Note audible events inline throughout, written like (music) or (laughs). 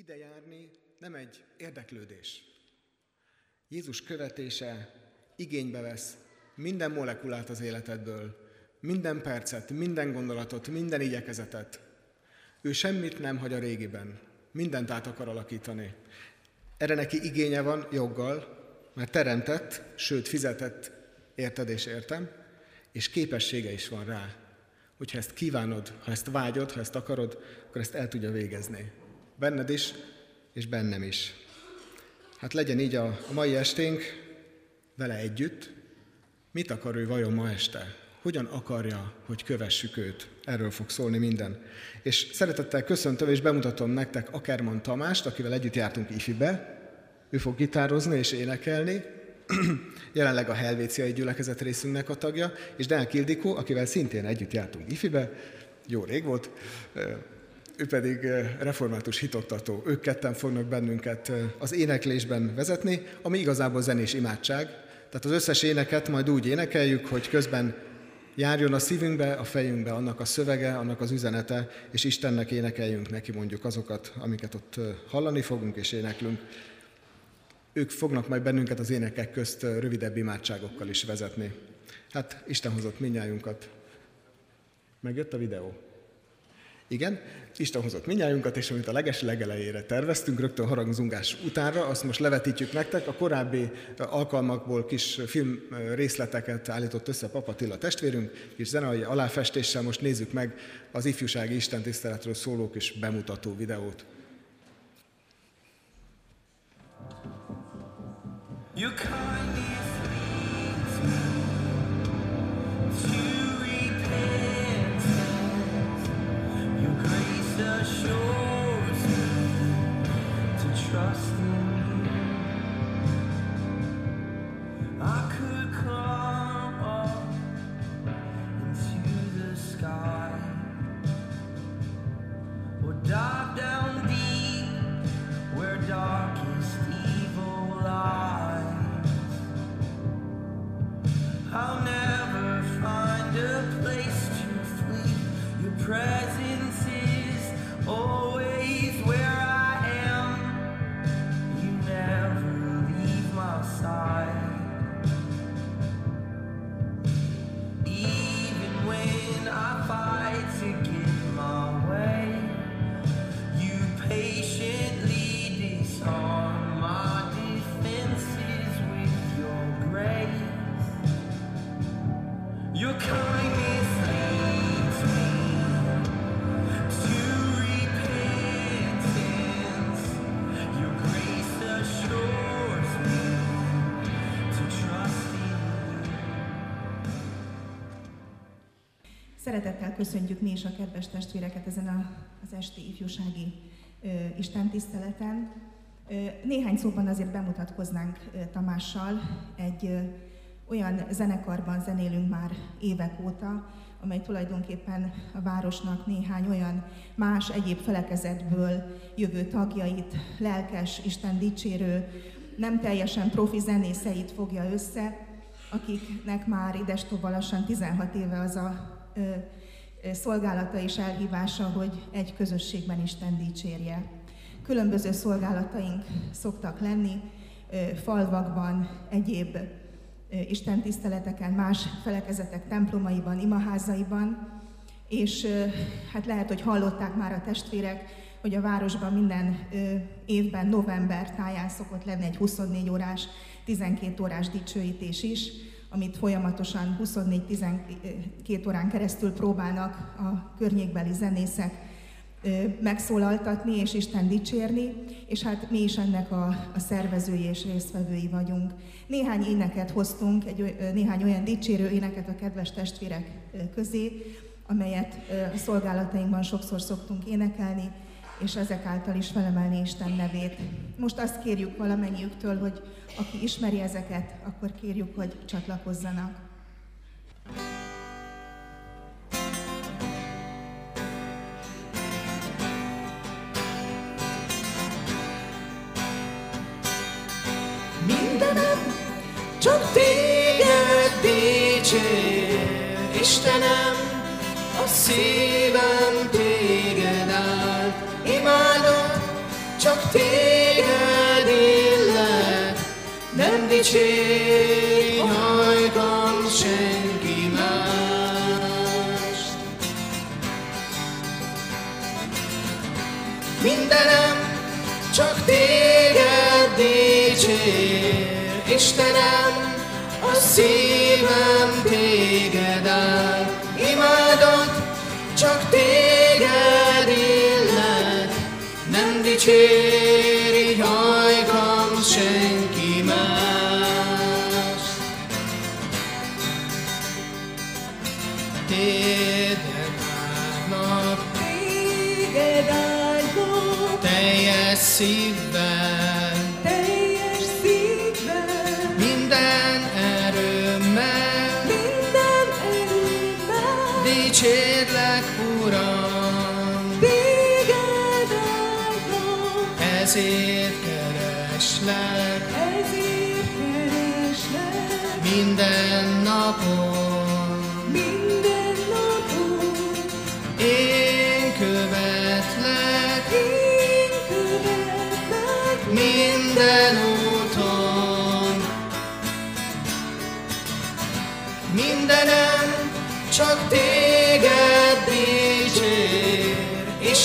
Ide járni nem egy érdeklődés. Jézus követése igénybe vesz minden molekulát az életedből, minden percet, minden gondolatot, minden igyekezetet. Ő semmit nem hagy a régiben, mindent át akar alakítani. Erre neki igénye van joggal, mert teremtett, sőt fizetett, érted és értem, és képessége is van rá. Hogyha ezt kívánod, ha ezt vágyod, ha ezt akarod, akkor ezt el tudja végezni. Benned is, és bennem is. Hát legyen így a, mai esténk vele együtt. Mit akar ő vajon ma este? Hogyan akarja, hogy kövessük őt? Erről fog szólni minden. És szeretettel köszöntöm és bemutatom nektek Akerman Tamást, akivel együtt jártunk ifibe. Ő fog gitározni és énekelni. (clears throat) Jelenleg a Helvéciai gyülekezet részünknek a tagja, és Del Kildikó, akivel szintén együtt jártunk ifibe. Jó rég volt ő pedig református hitoktató. Ők ketten fognak bennünket az éneklésben vezetni, ami igazából zenés imádság. Tehát az összes éneket majd úgy énekeljük, hogy közben járjon a szívünkbe, a fejünkbe annak a szövege, annak az üzenete, és Istennek énekeljünk neki mondjuk azokat, amiket ott hallani fogunk és éneklünk. Ők fognak majd bennünket az énekek közt rövidebb imádságokkal is vezetni. Hát Isten hozott minnyájunkat. Megjött a videó? Igen, Isten hozott minnyájunkat, és amit a leges legelejére terveztünk, rögtön harangzungás utánra, azt most levetítjük nektek. A korábbi alkalmakból kis film részleteket állított össze Papa Tilla testvérünk, kis zenei aláfestéssel most nézzük meg az ifjúsági istentiszteletről szóló kis bemutató videót. You know. Szeretettel köszöntjük mi is a kedves testvéreket ezen a, az esti ifjúsági ö, istentiszteleten. Ö, néhány szóban azért bemutatkoznánk ö, Tamással. Egy ö, olyan zenekarban zenélünk már évek óta, amely tulajdonképpen a városnak néhány olyan más egyéb felekezetből jövő tagjait, lelkes, Isten dicsérő, nem teljesen profi zenészeit fogja össze, akiknek már ides lassan 16 éve az a szolgálata és elhívása, hogy egy közösségben Isten dicsérje. Különböző szolgálataink szoktak lenni, falvakban, egyéb Isten tiszteleteken, más felekezetek templomaiban, imaházaiban, és hát lehet, hogy hallották már a testvérek, hogy a városban minden évben november táján szokott lenni egy 24 órás, 12 órás dicsőítés is, amit folyamatosan 24-12 órán keresztül próbálnak a környékbeli zenészek megszólaltatni és Isten dicsérni, és hát mi is ennek a, a szervezői és résztvevői vagyunk. Néhány éneket hoztunk, egy, néhány olyan dicsérő éneket a kedves testvérek közé, amelyet a szolgálatainkban sokszor szoktunk énekelni, és ezek által is felemelni Isten nevét. Most azt kérjük valamennyiüktől, hogy aki ismeri ezeket, akkor kérjük, hogy csatlakozzanak. Mindenem csak téged dicsér, Istenem, a szívem téged csak téged illet, nem dicséri hajgam senki mást. Mindenem csak téged dicsér, Istenem, a szívem téged áll, imádott, csak téged dicséri hajkam senki más. Téged várnak Téged áldok, teljes szívvel,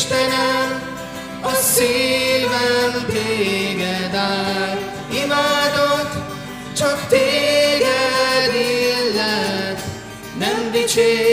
Istenem, a szívem téged áll. Imádott, csak téged illet, nem dicsér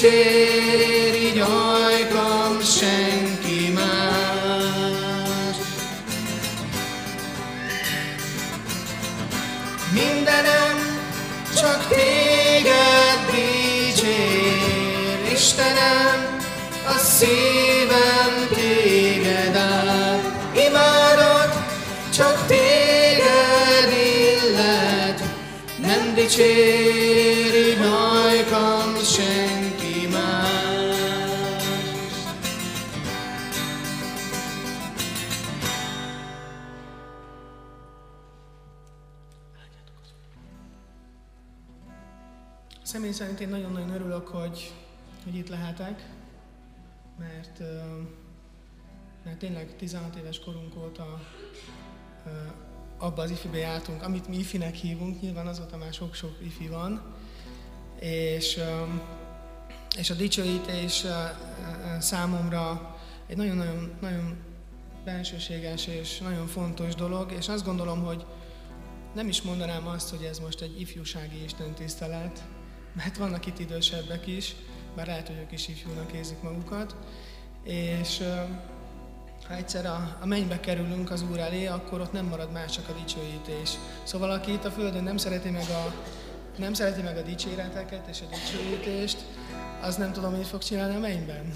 dicsér így ajkam senki más. Mindenem csak téged dicsér, Istenem, a szívem téged áll. Imádott, csak téged illet, nem dicséri szerint én nagyon-nagyon örülök, hogy, hogy itt lehetek, mert, mert tényleg 16 éves korunk óta abba az ifibe jártunk, amit mi ifinek hívunk, nyilván azóta már sok-sok ifi van, és, és a dicsőítés számomra egy nagyon-nagyon nagyon bensőséges és nagyon fontos dolog, és azt gondolom, hogy nem is mondanám azt, hogy ez most egy ifjúsági istentisztelet, mert vannak itt idősebbek is, bár lehet, hogy ők is ifjúnak érzik magukat, és ha egyszer a, a mennybe kerülünk az Úr elé, akkor ott nem marad más, csak a dicsőítés. Szóval aki itt a Földön nem szereti meg a, nem szereti meg a dicséreteket és a dicsőítést, az nem tudom, mit fog csinálni a mennyben.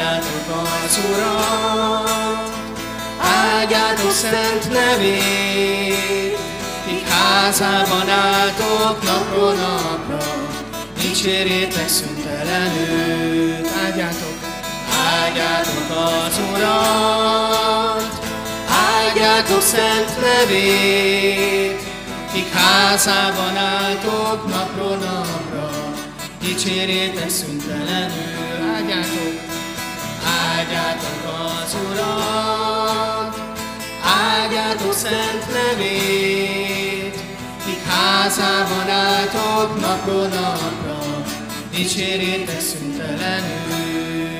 Áldjátok az Urat, áldjátok szent nevét, Kik házában álltok napról napra, dicsérjétek szüntelenőt. Áldjátok, áldjátok az Urat, áldjátok szent nevét, kik házában álltok napról napra, dicsérjétek szüntelenül, áldjátok, áldjátok az Urat, áldjátok szent nevét, kik házában álltok napról napra, dicsérjétek szüntelenül.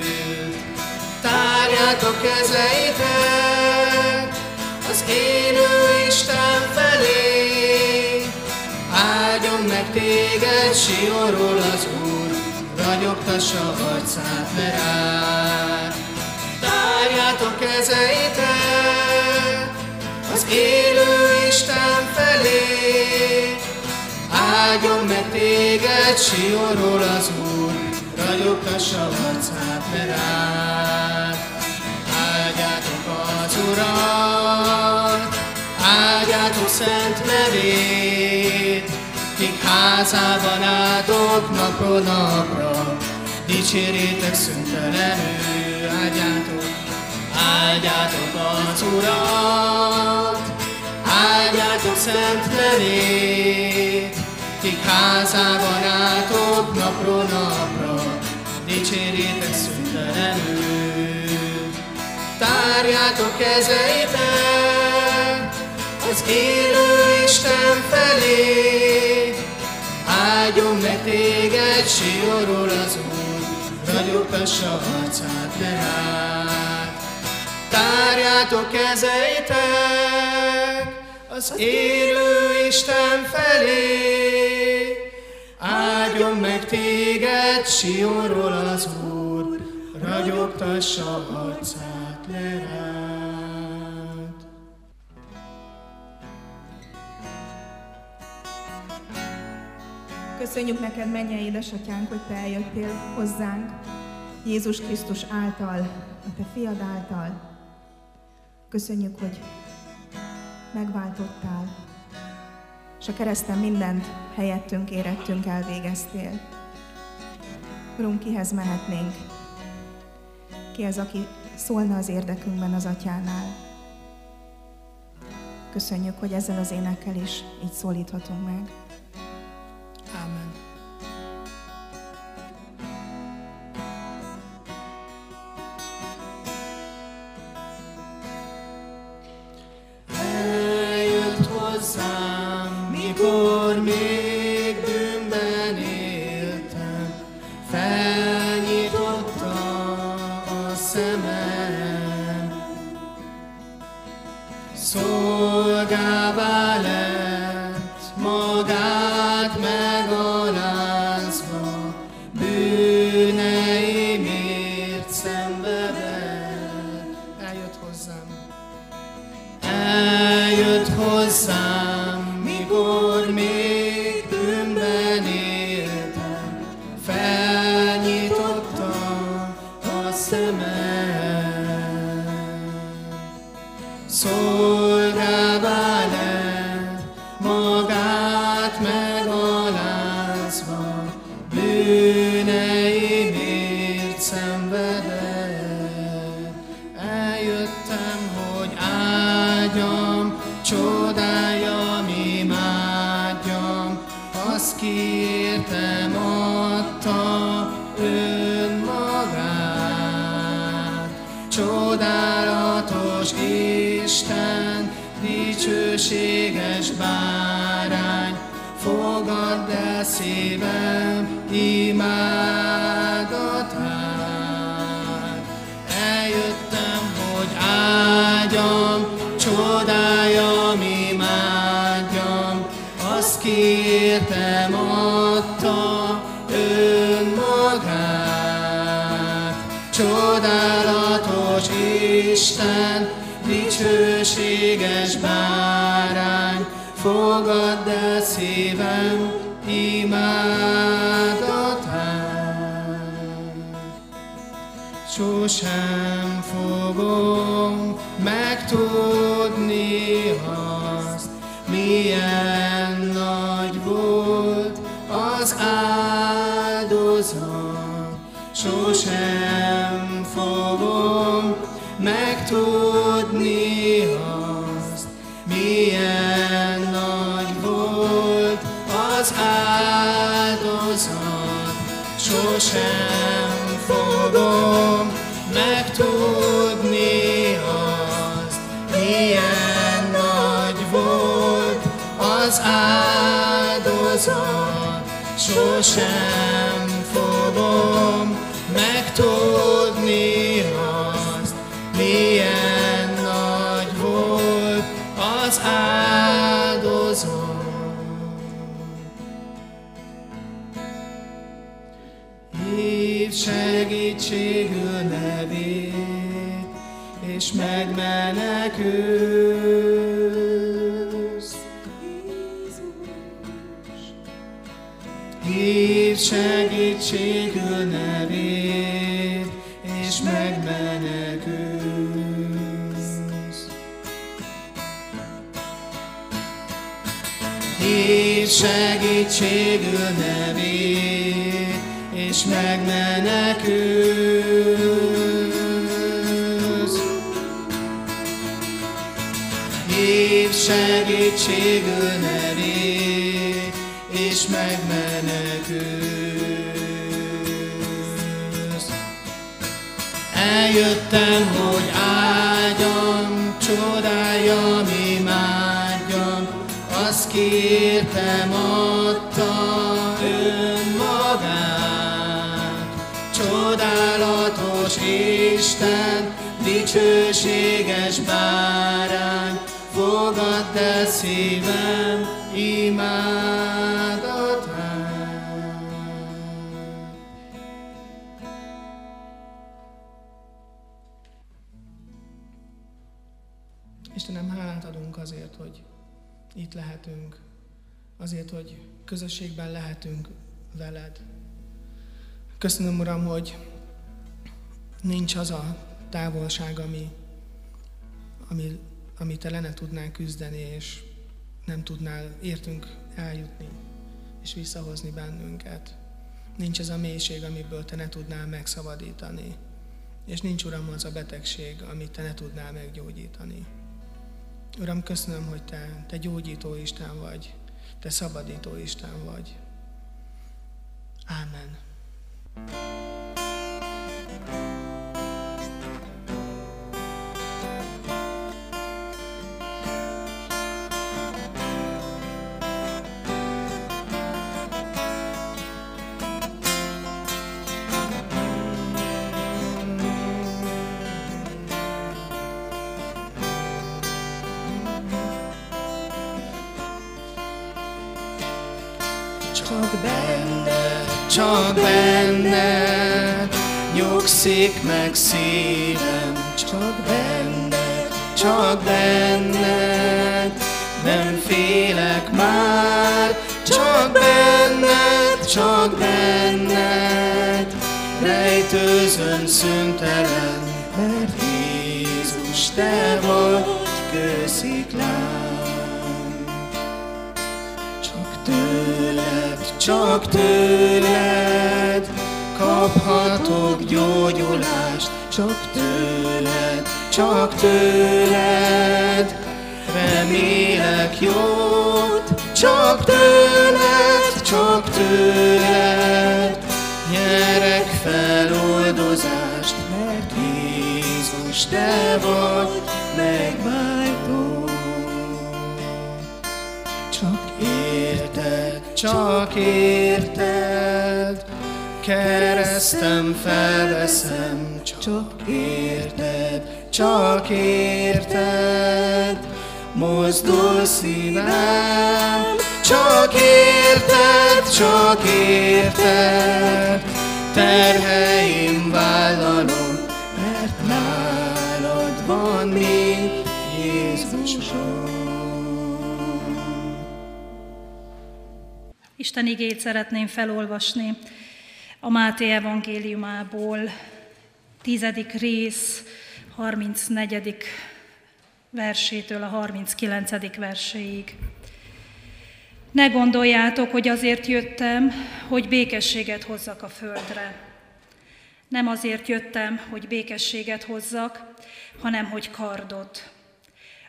Tárjátok kezeitek az élő Isten felé, áldjon meg téged Sionról az Úr, ragyogtassa arcát rád. Tárjátok kezeitek az élő Isten felé, áldjon meg téged Sionról az Úr, ragyogtassa arcát rád. Áldjátok az Urat, áldjátok szent nevét, kik házában álltok napról napra, dicsérjétek szüntelenül, áldjátok, áldjátok az Urat, áldjátok szent nevét, kik házában álltok napról napra, dicsérjétek szüntelenül. Tárjátok kezeitek az élő Isten felé, áldjon meg téged Sionról az Úr, ragyogtassa arcát rád. Tárjátok kezeitek az élő Isten felé, áldjon meg téged Sionról az Úr, ragyogtassa arcát rád. Köszönjük neked, mennyei édesatyánk, hogy te eljöttél hozzánk Jézus Krisztus által, a te fiad által. Köszönjük, hogy megváltottál, és a kereszten mindent helyettünk, érettünk elvégeztél. Urunk, kihez mehetnénk? Ki az, aki szólna az érdekünkben az atyánál? Köszönjük, hogy ezzel az énekkel is így szólíthatunk meg. Isten, dicsőséges bárány, fogadd el szívem imádatát. Sosem fogom megtudni azt, milyen nagy volt az áldozat. Sosem fogom megtudni azt, milyen nagy volt az áldozat, sosem segítségül nevét, és megmenekülsz. Hív segítségül nevét, és megmenekülsz. Hív segítségül nevét, és megmenekülsz. Eljöttem, hogy áldjam, csodáljam, imádjam, azt kértem, adta önmagát. Csodálatos Isten, dicsőséges bárány, fogadd el szívem imádatát. Azért, hogy itt lehetünk, azért, hogy közösségben lehetünk veled. Köszönöm, Uram, hogy nincs az a távolság, ami, ami, ami te le ne tudnál küzdeni, és nem tudnál értünk eljutni, és visszahozni bennünket. Nincs az a mélység, amiből te ne tudnál megszabadítani. És nincs, Uram, az a betegség, amit te ne tudnál meggyógyítani. Uram, köszönöm, hogy te, te gyógyító Isten vagy, te szabadító Isten vagy. Ámen. Csak csak benned. Nyugszik meg szívem, csak benned, csak benned. Nem félek már, csak benned, csak benned. Rejtőzön szüntelen, mert Jézus, te vagy kősziklám. Csak tőled kaphatok gyógyulást, csak tőled, csak tőled remélek jót, csak tőled, csak tőled nyerek feloldozást, mert Jézus, te vagy csak érted, keresztem felveszem, csak érted, csak érted, mozdul szívem, csak érted, csak érted, terheim vállalom, Isten igét szeretném felolvasni a Máté evangéliumából, tizedik rész, 34. versétől a 39. verséig. Ne gondoljátok, hogy azért jöttem, hogy békességet hozzak a földre. Nem azért jöttem, hogy békességet hozzak, hanem hogy kardot.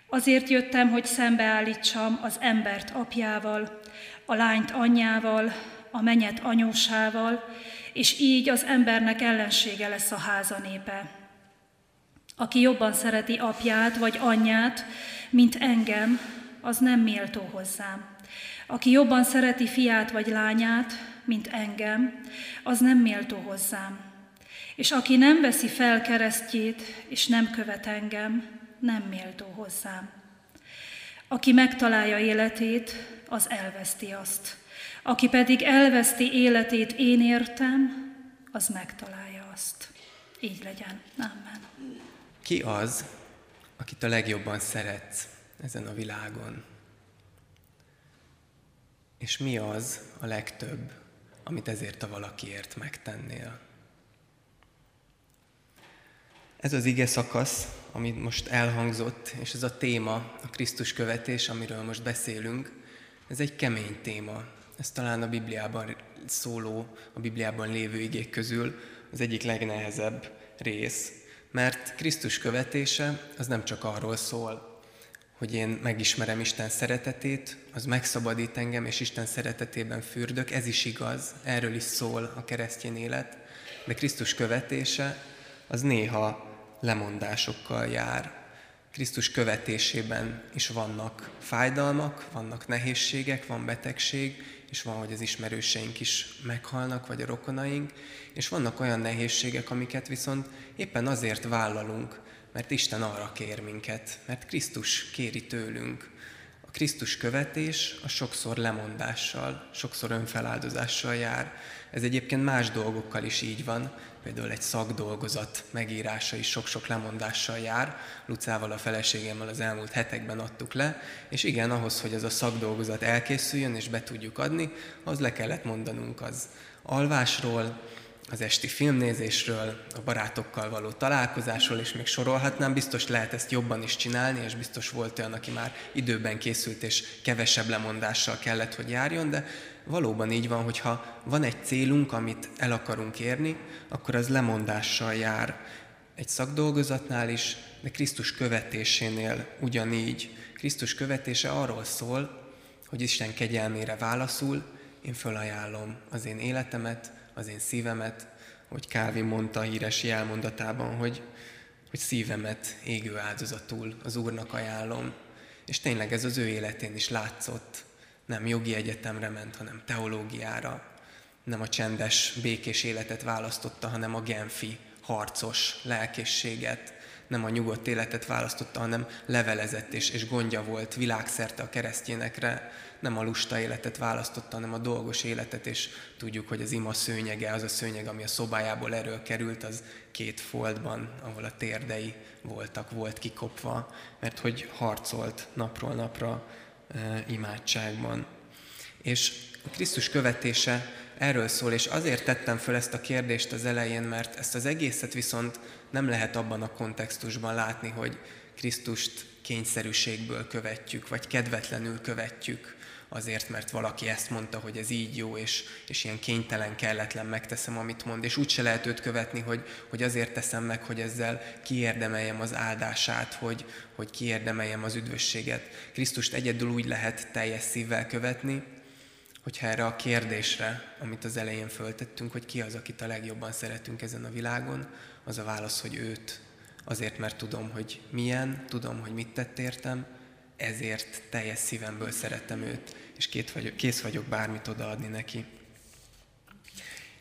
Azért jöttem, hogy szembeállítsam az embert apjával, a lányt anyjával, a menyet anyósával, és így az embernek ellensége lesz a háza népe. Aki jobban szereti apját vagy anyját, mint engem, az nem méltó hozzám. Aki jobban szereti fiát vagy lányát, mint engem, az nem méltó hozzám. És aki nem veszi fel keresztjét, és nem követ engem, nem méltó hozzám. Aki megtalálja életét, az elveszti azt. Aki pedig elveszti életét én értem, az megtalálja azt. Így legyen. Amen. Ki az, akit a legjobban szeretsz ezen a világon? És mi az a legtöbb, amit ezért a valakiért megtennél? Ez az ige szakasz, amit most elhangzott, és ez a téma, a Krisztus követés, amiről most beszélünk, ez egy kemény téma. Ez talán a Bibliában szóló, a Bibliában lévő igék közül az egyik legnehezebb rész, mert Krisztus követése az nem csak arról szól, hogy én megismerem Isten szeretetét, az megszabadít engem, és Isten szeretetében fürdök, ez is igaz, erről is szól a keresztény élet, de Krisztus követése az néha lemondásokkal jár. Krisztus követésében is vannak fájdalmak, vannak nehézségek, van betegség, és van, hogy az ismerőseink is meghalnak, vagy a rokonaink, és vannak olyan nehézségek, amiket viszont éppen azért vállalunk, mert Isten arra kér minket, mert Krisztus kéri tőlünk. A Krisztus követés a sokszor lemondással, sokszor önfeláldozással jár. Ez egyébként más dolgokkal is így van, például egy szakdolgozat megírása is sok-sok lemondással jár. Lucával, a feleségemmel az elmúlt hetekben adtuk le, és igen, ahhoz, hogy ez a szakdolgozat elkészüljön és be tudjuk adni, az le kellett mondanunk az alvásról, az esti filmnézésről, a barátokkal való találkozásról, és még sorolhatnám, biztos lehet ezt jobban is csinálni, és biztos volt olyan, aki már időben készült, és kevesebb lemondással kellett, hogy járjon, de valóban így van, hogyha van egy célunk, amit el akarunk érni, akkor az lemondással jár. Egy szakdolgozatnál is, de Krisztus követésénél ugyanígy. Krisztus követése arról szól, hogy Isten kegyelmére válaszul, én fölajánlom az én életemet, az én szívemet, hogy Kávi mondta a híres jelmondatában, hogy, hogy szívemet égő áldozatul az Úrnak ajánlom. És tényleg ez az ő életén is látszott. Nem jogi egyetemre ment, hanem teológiára. Nem a csendes, békés életet választotta, hanem a genfi, harcos lelkészséget. Nem a nyugodt életet választotta, hanem levelezett és, és gondja volt világszerte a keresztényekre nem a lusta életet választotta, hanem a dolgos életet, és tudjuk, hogy az ima szőnyege, az a szőnyeg, ami a szobájából erről került, az két foltban, ahol a térdei voltak, volt kikopva, mert hogy harcolt napról napra imádságban. És Krisztus követése erről szól, és azért tettem föl ezt a kérdést az elején, mert ezt az egészet viszont nem lehet abban a kontextusban látni, hogy Krisztust kényszerűségből követjük, vagy kedvetlenül követjük, azért, mert valaki ezt mondta, hogy ez így jó, és, és ilyen kénytelen, kelletlen megteszem, amit mond, és úgyse lehet őt követni, hogy, hogy azért teszem meg, hogy ezzel kiérdemeljem az áldását, hogy, hogy kiérdemeljem az üdvösséget. Krisztust egyedül úgy lehet teljes szívvel követni, hogyha erre a kérdésre, amit az elején föltettünk, hogy ki az, akit a legjobban szeretünk ezen a világon, az a válasz, hogy őt. Azért, mert tudom, hogy milyen, tudom, hogy mit tett értem, ezért teljes szívemből szeretem őt, és kész vagyok bármit odaadni neki.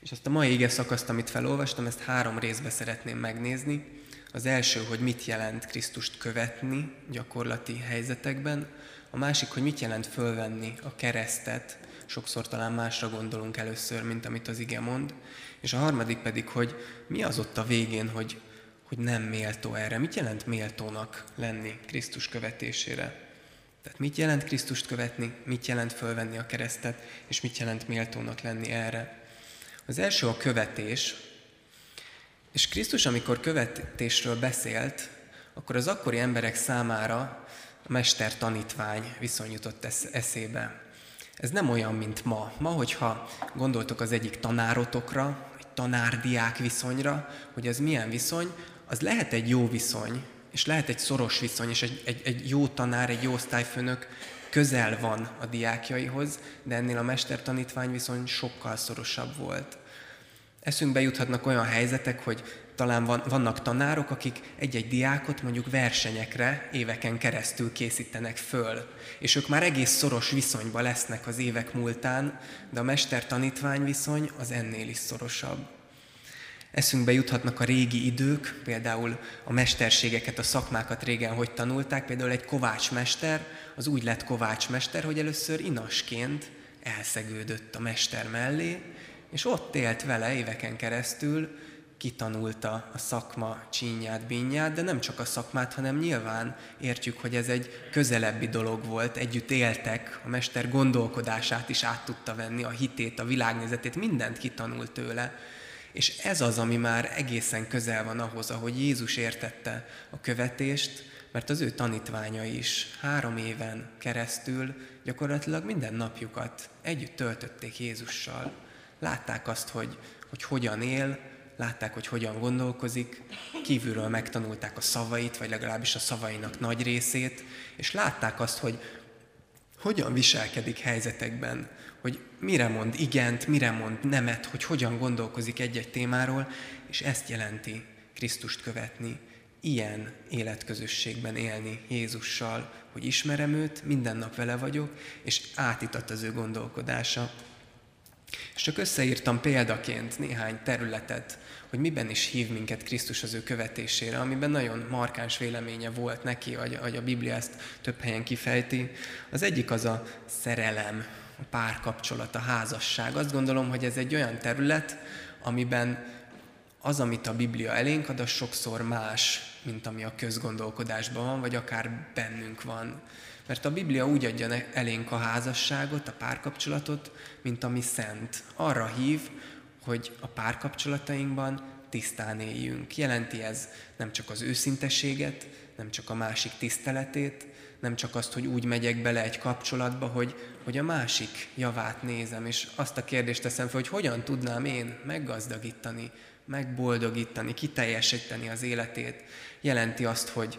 És azt a mai ige szakaszt, amit felolvastam, ezt három részbe szeretném megnézni. Az első, hogy mit jelent Krisztust követni gyakorlati helyzetekben, a másik, hogy mit jelent fölvenni a keresztet, sokszor talán másra gondolunk először, mint amit az ige mond, és a harmadik pedig, hogy mi az ott a végén, hogy, hogy nem méltó erre. Mit jelent méltónak lenni Krisztus követésére? Tehát mit jelent Krisztust követni, mit jelent fölvenni a keresztet, és mit jelent méltónak lenni erre. Az első a követés, és Krisztus, amikor követésről beszélt, akkor az akkori emberek számára a mester-tanítvány viszony jutott eszébe. Ez nem olyan, mint ma. Ma, hogyha gondoltok az egyik tanárotokra, egy tanár-diák viszonyra, hogy az milyen viszony, az lehet egy jó viszony, és lehet egy szoros viszony, és egy, egy, egy jó tanár, egy jó osztályfőnök közel van a diákjaihoz, de ennél a mestertanítvány viszony sokkal szorosabb volt. Eszünkbe juthatnak olyan helyzetek, hogy talán van, vannak tanárok, akik egy-egy diákot mondjuk versenyekre éveken keresztül készítenek föl, és ők már egész szoros viszonyba lesznek az évek múltán, de a mester-tanítvány viszony az ennél is szorosabb. Eszünkbe juthatnak a régi idők, például a mesterségeket, a szakmákat régen hogy tanulták, például egy kovácsmester, az úgy lett kovácsmester, hogy először inasként elszegődött a mester mellé, és ott élt vele éveken keresztül, kitanulta a szakma csínyát, bínyát, de nem csak a szakmát, hanem nyilván értjük, hogy ez egy közelebbi dolog volt, együtt éltek, a mester gondolkodását is át tudta venni, a hitét, a világnézetét, mindent kitanult tőle. És ez az, ami már egészen közel van ahhoz, ahogy Jézus értette a követést, mert az ő tanítványai is három éven keresztül gyakorlatilag minden napjukat együtt töltötték Jézussal. Látták azt, hogy, hogy hogyan él, látták, hogy hogyan gondolkozik, kívülről megtanulták a szavait, vagy legalábbis a szavainak nagy részét, és látták azt, hogy hogyan viselkedik helyzetekben, mire mond igent, mire mond nemet, hogy hogyan gondolkozik egy-egy témáról, és ezt jelenti Krisztust követni, ilyen életközösségben élni Jézussal, hogy ismerem őt, minden nap vele vagyok, és átított az ő gondolkodása. És csak összeírtam példaként néhány területet, hogy miben is hív minket Krisztus az ő követésére, amiben nagyon markáns véleménye volt neki, hogy, hogy a Biblia ezt több helyen kifejti. Az egyik az a szerelem, a párkapcsolat, a házasság. Azt gondolom, hogy ez egy olyan terület, amiben az, amit a Biblia elénk ad, az sokszor más, mint ami a közgondolkodásban van, vagy akár bennünk van. Mert a Biblia úgy adja elénk a házasságot, a párkapcsolatot, mint ami szent. Arra hív, hogy a párkapcsolatainkban tisztán éljünk. Jelenti ez nem csak az őszinteséget, nem csak a másik tiszteletét, nem csak azt, hogy úgy megyek bele egy kapcsolatba, hogy, hogy a másik javát nézem, és azt a kérdést teszem fel, hogy hogyan tudnám én meggazdagítani, megboldogítani, kiteljesíteni az életét. Jelenti azt, hogy,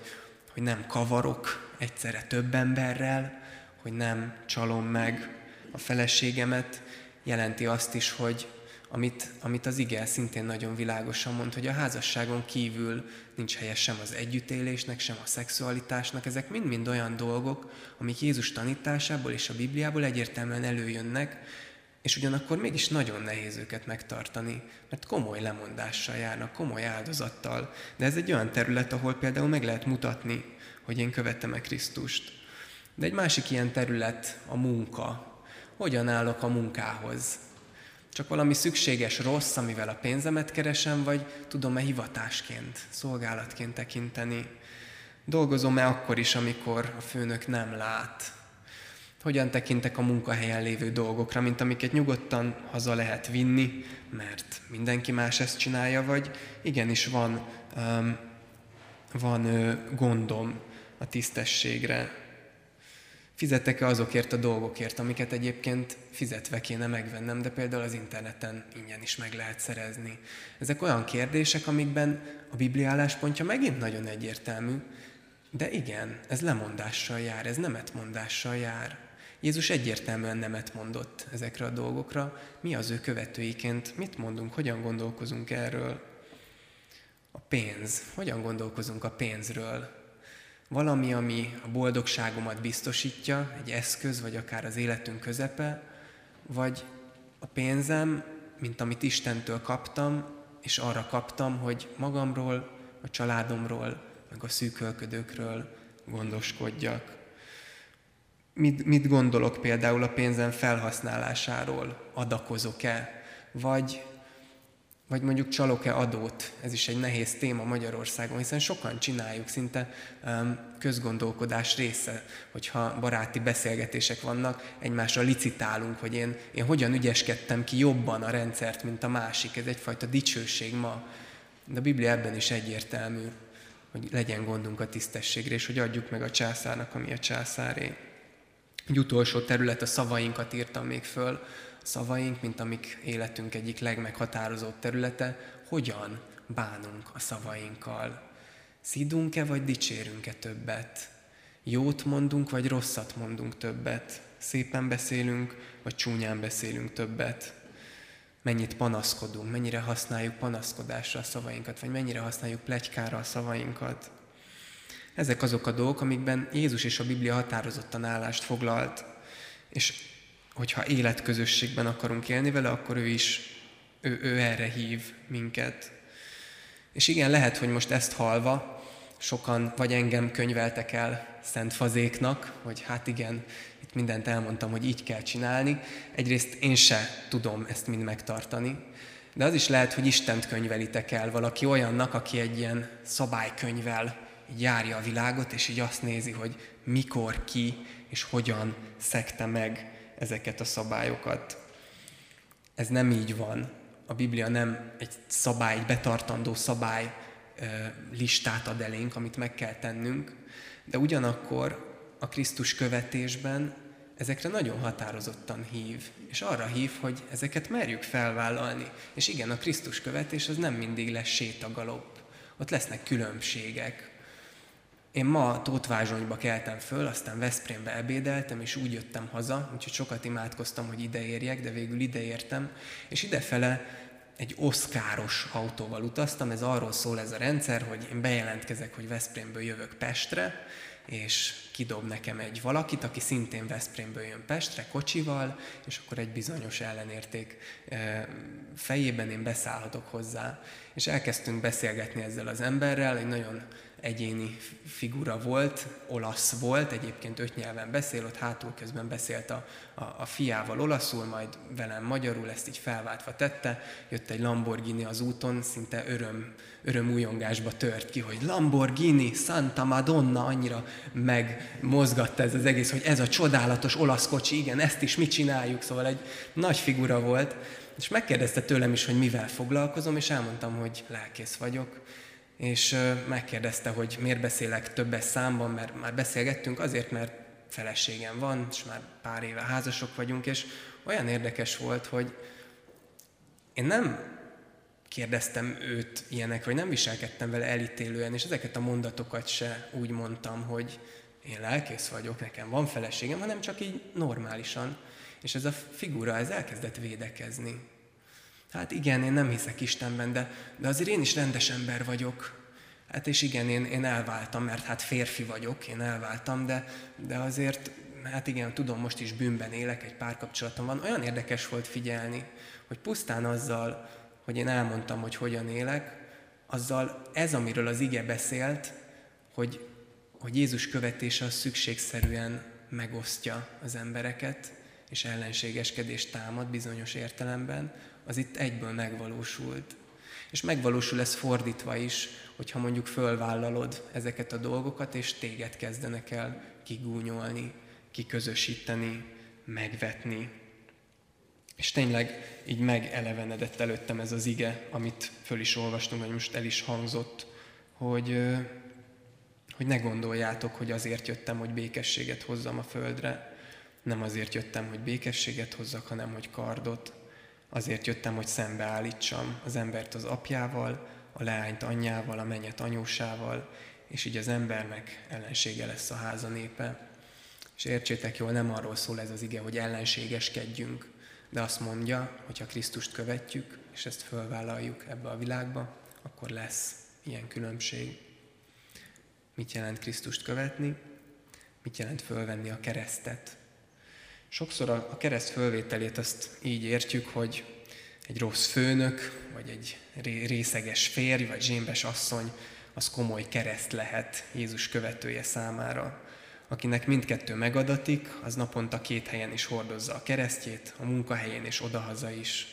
hogy nem kavarok egyszerre több emberrel, hogy nem csalom meg a feleségemet. Jelenti azt is, hogy amit, amit az ige szintén nagyon világosan mond, hogy a házasságon kívül nincs helye sem az együttélésnek, sem a szexualitásnak. Ezek mind-mind olyan dolgok, amik Jézus tanításából és a Bibliából egyértelműen előjönnek, és ugyanakkor mégis nagyon nehéz őket megtartani, mert komoly lemondással járnak, komoly áldozattal. De ez egy olyan terület, ahol például meg lehet mutatni, hogy én követem-e Krisztust. De egy másik ilyen terület a munka. Hogyan állok a munkához? Csak valami szükséges rossz, amivel a pénzemet keresem, vagy tudom-e hivatásként, szolgálatként tekinteni? Dolgozom-e akkor is, amikor a főnök nem lát? Hogyan tekintek a munkahelyen lévő dolgokra, mint amiket nyugodtan haza lehet vinni, mert mindenki más ezt csinálja, vagy igenis van, um, van uh, gondom a tisztességre, Fizetek-e azokért a dolgokért, amiket egyébként fizetve kéne megvennem, de például az interneten ingyen is meg lehet szerezni. Ezek olyan kérdések, amikben a Biblia álláspontja megint nagyon egyértelmű, de igen, ez lemondással jár, ez nemetmondással jár. Jézus egyértelműen nemet mondott ezekre a dolgokra. Mi az ő követőiként? Mit mondunk? Hogyan gondolkozunk erről? A pénz. Hogyan gondolkozunk a pénzről? Valami, ami a boldogságomat biztosítja, egy eszköz, vagy akár az életünk közepe, vagy a pénzem, mint amit Istentől kaptam, és arra kaptam, hogy magamról, a családomról, meg a szűkölködőkről gondoskodjak. Mit, mit gondolok például a pénzem felhasználásáról? Adakozok-e? Vagy vagy mondjuk csalok-e adót? Ez is egy nehéz téma Magyarországon, hiszen sokan csináljuk, szinte um, közgondolkodás része, hogyha baráti beszélgetések vannak, egymásra licitálunk, hogy én, én hogyan ügyeskedtem ki jobban a rendszert, mint a másik. Ez egyfajta dicsőség ma. De a Biblia ebben is egyértelmű, hogy legyen gondunk a tisztességre, és hogy adjuk meg a császárnak, ami a császáré. Egy utolsó terület, a szavainkat írtam még föl, szavaink, mint amik életünk egyik legmeghatározóbb területe, hogyan bánunk a szavainkkal. Szidunk-e, vagy dicsérünk-e többet? Jót mondunk, vagy rosszat mondunk többet? Szépen beszélünk, vagy csúnyán beszélünk többet? mennyit panaszkodunk, mennyire használjuk panaszkodásra a szavainkat, vagy mennyire használjuk plegykára a szavainkat. Ezek azok a dolgok, amikben Jézus és a Biblia határozottan állást foglalt, és hogyha életközösségben akarunk élni vele, akkor ő is, ő, ő erre hív minket. És igen, lehet, hogy most ezt halva, sokan vagy engem könyveltek el szent fazéknak, hogy hát igen, itt mindent elmondtam, hogy így kell csinálni. Egyrészt én se tudom ezt mind megtartani, de az is lehet, hogy Istent könyvelitek el valaki olyannak, aki egy ilyen szabálykönyvvel így járja a világot, és így azt nézi, hogy mikor, ki és hogyan szekte meg ezeket a szabályokat. Ez nem így van. A Biblia nem egy szabály, egy betartandó szabály listát ad elénk, amit meg kell tennünk, de ugyanakkor a Krisztus követésben ezekre nagyon határozottan hív, és arra hív, hogy ezeket merjük felvállalni. És igen, a Krisztus követés az nem mindig lesz sétagalopp. Ott lesznek különbségek, én ma Tótvázsonyba keltem föl, aztán Veszprémbe ebédeltem, és úgy jöttem haza, úgyhogy sokat imádkoztam, hogy ide érjek, de végül ide értem, és idefele egy oszkáros autóval utaztam, ez arról szól ez a rendszer, hogy én bejelentkezek, hogy Veszprémből jövök Pestre, és kidob nekem egy valakit, aki szintén Veszprémből jön Pestre kocsival, és akkor egy bizonyos ellenérték fejében én beszállhatok hozzá. És elkezdtünk beszélgetni ezzel az emberrel, egy nagyon egyéni figura volt, olasz volt, egyébként öt nyelven beszél, ott hátul közben beszélt a, a, a fiával olaszul, majd velem magyarul, ezt így felváltva tette, jött egy Lamborghini az úton, szinte öröm, öröm újongásba tört ki, hogy Lamborghini, Santa Madonna, annyira megmozgatta ez az egész, hogy ez a csodálatos olasz kocsi, igen, ezt is mit csináljuk, szóval egy nagy figura volt, és megkérdezte tőlem is, hogy mivel foglalkozom, és elmondtam, hogy lelkész vagyok, és megkérdezte, hogy miért beszélek többes számban, mert már beszélgettünk azért, mert feleségem van, és már pár éve házasok vagyunk, és olyan érdekes volt, hogy én nem kérdeztem őt ilyenek, vagy nem viselkedtem vele elítélően, és ezeket a mondatokat se úgy mondtam, hogy én lelkész vagyok, nekem van feleségem, hanem csak így normálisan. És ez a figura, ez elkezdett védekezni. Hát igen, én nem hiszek Istenben, de, de azért én is rendes ember vagyok. Hát és igen, én, én elváltam, mert hát férfi vagyok, én elváltam, de, de azért, hát igen, tudom, most is bűnben élek, egy párkapcsolatom van. Olyan érdekes volt figyelni, hogy pusztán azzal, hogy én elmondtam, hogy hogyan élek, azzal ez, amiről az ige beszélt, hogy, hogy Jézus követése az szükségszerűen megosztja az embereket, és ellenségeskedést támad bizonyos értelemben, az itt egyből megvalósult. És megvalósul ez fordítva is, hogyha mondjuk fölvállalod ezeket a dolgokat, és téged kezdenek el kigúnyolni, kiközösíteni, megvetni. És tényleg így megelevenedett előttem ez az ige, amit föl is olvastunk, vagy most el is hangzott, hogy, hogy ne gondoljátok, hogy azért jöttem, hogy békességet hozzam a földre. Nem azért jöttem, hogy békességet hozzak, hanem hogy kardot, Azért jöttem, hogy szembeállítsam az embert az apjával, a leányt anyjával, a mennyet anyósával, és így az embernek ellensége lesz a háza népe. És értsétek jól, nem arról szól ez az ige, hogy ellenségeskedjünk, de azt mondja, hogy ha Krisztust követjük, és ezt fölvállaljuk ebbe a világba, akkor lesz ilyen különbség. Mit jelent Krisztust követni? Mit jelent fölvenni a keresztet? Sokszor a kereszt fölvételét azt így értjük, hogy egy rossz főnök, vagy egy részeges férj, vagy zsémbes asszony, az komoly kereszt lehet Jézus követője számára. Akinek mindkettő megadatik, az naponta két helyen is hordozza a keresztjét, a munkahelyén és odahaza is.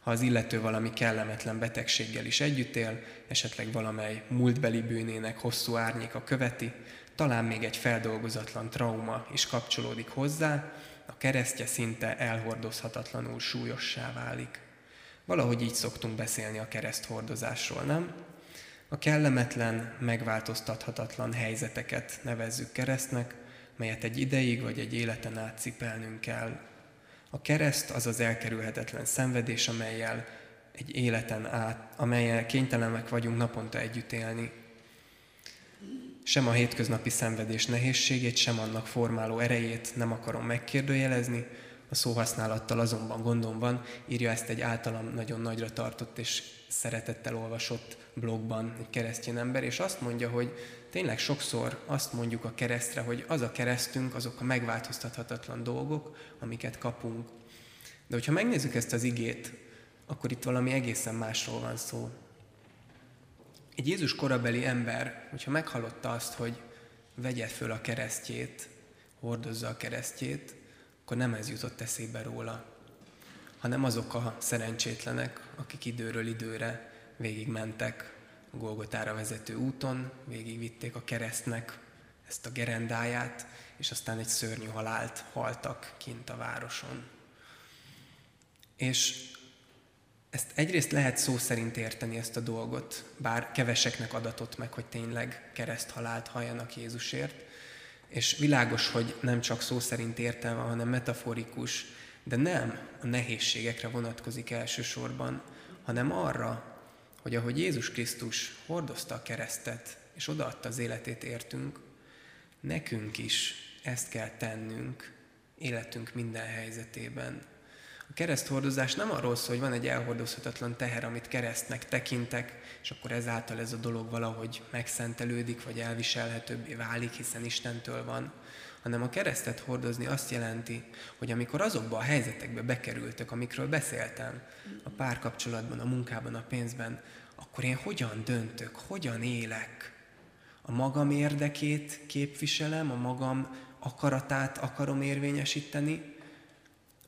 Ha az illető valami kellemetlen betegséggel is együtt él, esetleg valamely múltbeli bűnének hosszú árnyéka követi, talán még egy feldolgozatlan trauma is kapcsolódik hozzá, a keresztje szinte elhordozhatatlanul súlyossá válik. Valahogy így szoktunk beszélni a kereszthordozásról, nem? A kellemetlen, megváltoztathatatlan helyzeteket nevezzük keresztnek, melyet egy ideig vagy egy életen át cipelnünk kell. A kereszt az az elkerülhetetlen szenvedés, amelyel egy életen át, amelyel kénytelenek vagyunk naponta együtt élni, sem a hétköznapi szenvedés nehézségét, sem annak formáló erejét nem akarom megkérdőjelezni, a szóhasználattal azonban gondom van, írja ezt egy általam nagyon nagyra tartott és szeretettel olvasott blogban egy keresztény ember, és azt mondja, hogy tényleg sokszor azt mondjuk a keresztre, hogy az a keresztünk, azok a megváltoztathatatlan dolgok, amiket kapunk. De hogyha megnézzük ezt az igét, akkor itt valami egészen másról van szó. Egy Jézus korabeli ember, hogyha meghallotta azt, hogy vegye föl a keresztjét, hordozza a keresztjét, akkor nem ez jutott eszébe róla, hanem azok a szerencsétlenek, akik időről időre végigmentek a Golgotára vezető úton, végigvitték a keresztnek ezt a gerendáját, és aztán egy szörnyű halált haltak kint a városon. És ezt egyrészt lehet szó szerint érteni ezt a dolgot, bár keveseknek adatott meg, hogy tényleg kereszthalált halljanak Jézusért, és világos, hogy nem csak szó szerint értelme, hanem metaforikus, de nem a nehézségekre vonatkozik elsősorban, hanem arra, hogy ahogy Jézus Krisztus hordozta a keresztet, és odaadta az életét értünk, nekünk is ezt kell tennünk életünk minden helyzetében. Kereszthordozás nem arról szól, hogy van egy elhordozhatatlan teher, amit keresztnek tekintek, és akkor ezáltal ez a dolog valahogy megszentelődik, vagy elviselhetőbbé válik, hiszen Istentől van, hanem a keresztet hordozni azt jelenti, hogy amikor azokba a helyzetekbe bekerültök, amikről beszéltem, a párkapcsolatban, a munkában, a pénzben, akkor én hogyan döntök, hogyan élek? A magam érdekét képviselem, a magam akaratát akarom érvényesíteni,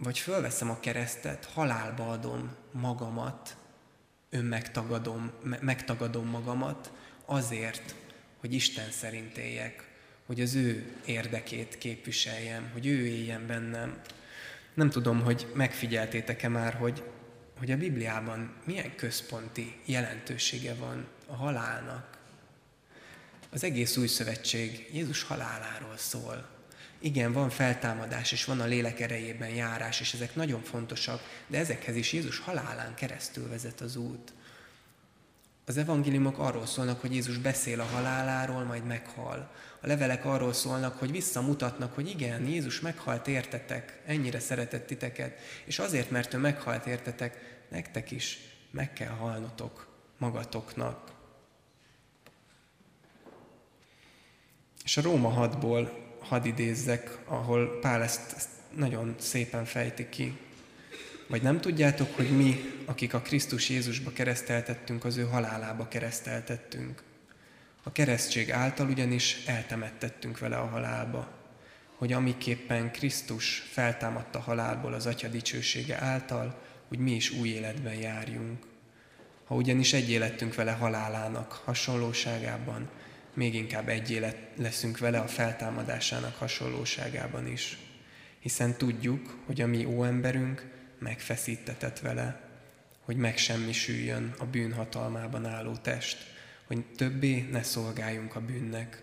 vagy fölveszem a keresztet, halálba adom magamat, önmegtagadom, megtagadom magamat azért, hogy Isten szerint éljek, hogy az ő érdekét képviseljem, hogy ő éljen bennem. Nem tudom, hogy megfigyeltétek-e már, hogy, hogy a Bibliában milyen központi jelentősége van a halálnak. Az egész új szövetség Jézus haláláról szól. Igen, van feltámadás, és van a lélek erejében járás, és ezek nagyon fontosak, de ezekhez is Jézus halálán keresztül vezet az út. Az evangéliumok arról szólnak, hogy Jézus beszél a haláláról, majd meghal. A levelek arról szólnak, hogy visszamutatnak, hogy igen, Jézus meghalt értetek, ennyire szeretett titeket, és azért, mert ő meghalt értetek, nektek is meg kell halnotok magatoknak. És a Róma 6-ból hadd idézzek, ahol Pál ezt, ezt nagyon szépen fejti ki. Vagy nem tudjátok, hogy mi, akik a Krisztus Jézusba kereszteltettünk, az ő halálába kereszteltettünk. A keresztség által ugyanis eltemettettünk vele a halálba, hogy amiképpen Krisztus feltámadta halálból az Atya dicsősége által, hogy mi is új életben járjunk. Ha ugyanis egy élettünk vele halálának hasonlóságában, még inkább egy élet leszünk vele a feltámadásának hasonlóságában is. Hiszen tudjuk, hogy a mi óemberünk megfeszítetett vele, hogy megsemmisüljön a bűn hatalmában álló test, hogy többé ne szolgáljunk a bűnnek,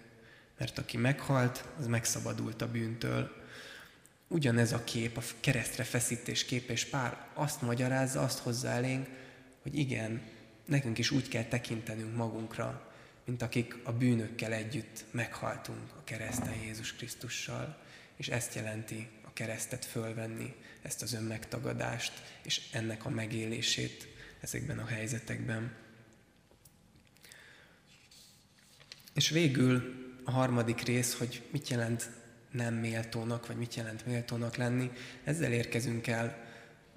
mert aki meghalt, az megszabadult a bűntől. Ugyanez a kép, a keresztre feszítés kép, és pár azt magyarázza, azt hozzá elénk, hogy igen, nekünk is úgy kell tekintenünk magunkra, mint akik a bűnökkel együtt meghaltunk a kereszten Jézus Krisztussal, és ezt jelenti a keresztet fölvenni, ezt az önmegtagadást, és ennek a megélését ezekben a helyzetekben. És végül a harmadik rész, hogy mit jelent nem méltónak, vagy mit jelent méltónak lenni, ezzel érkezünk el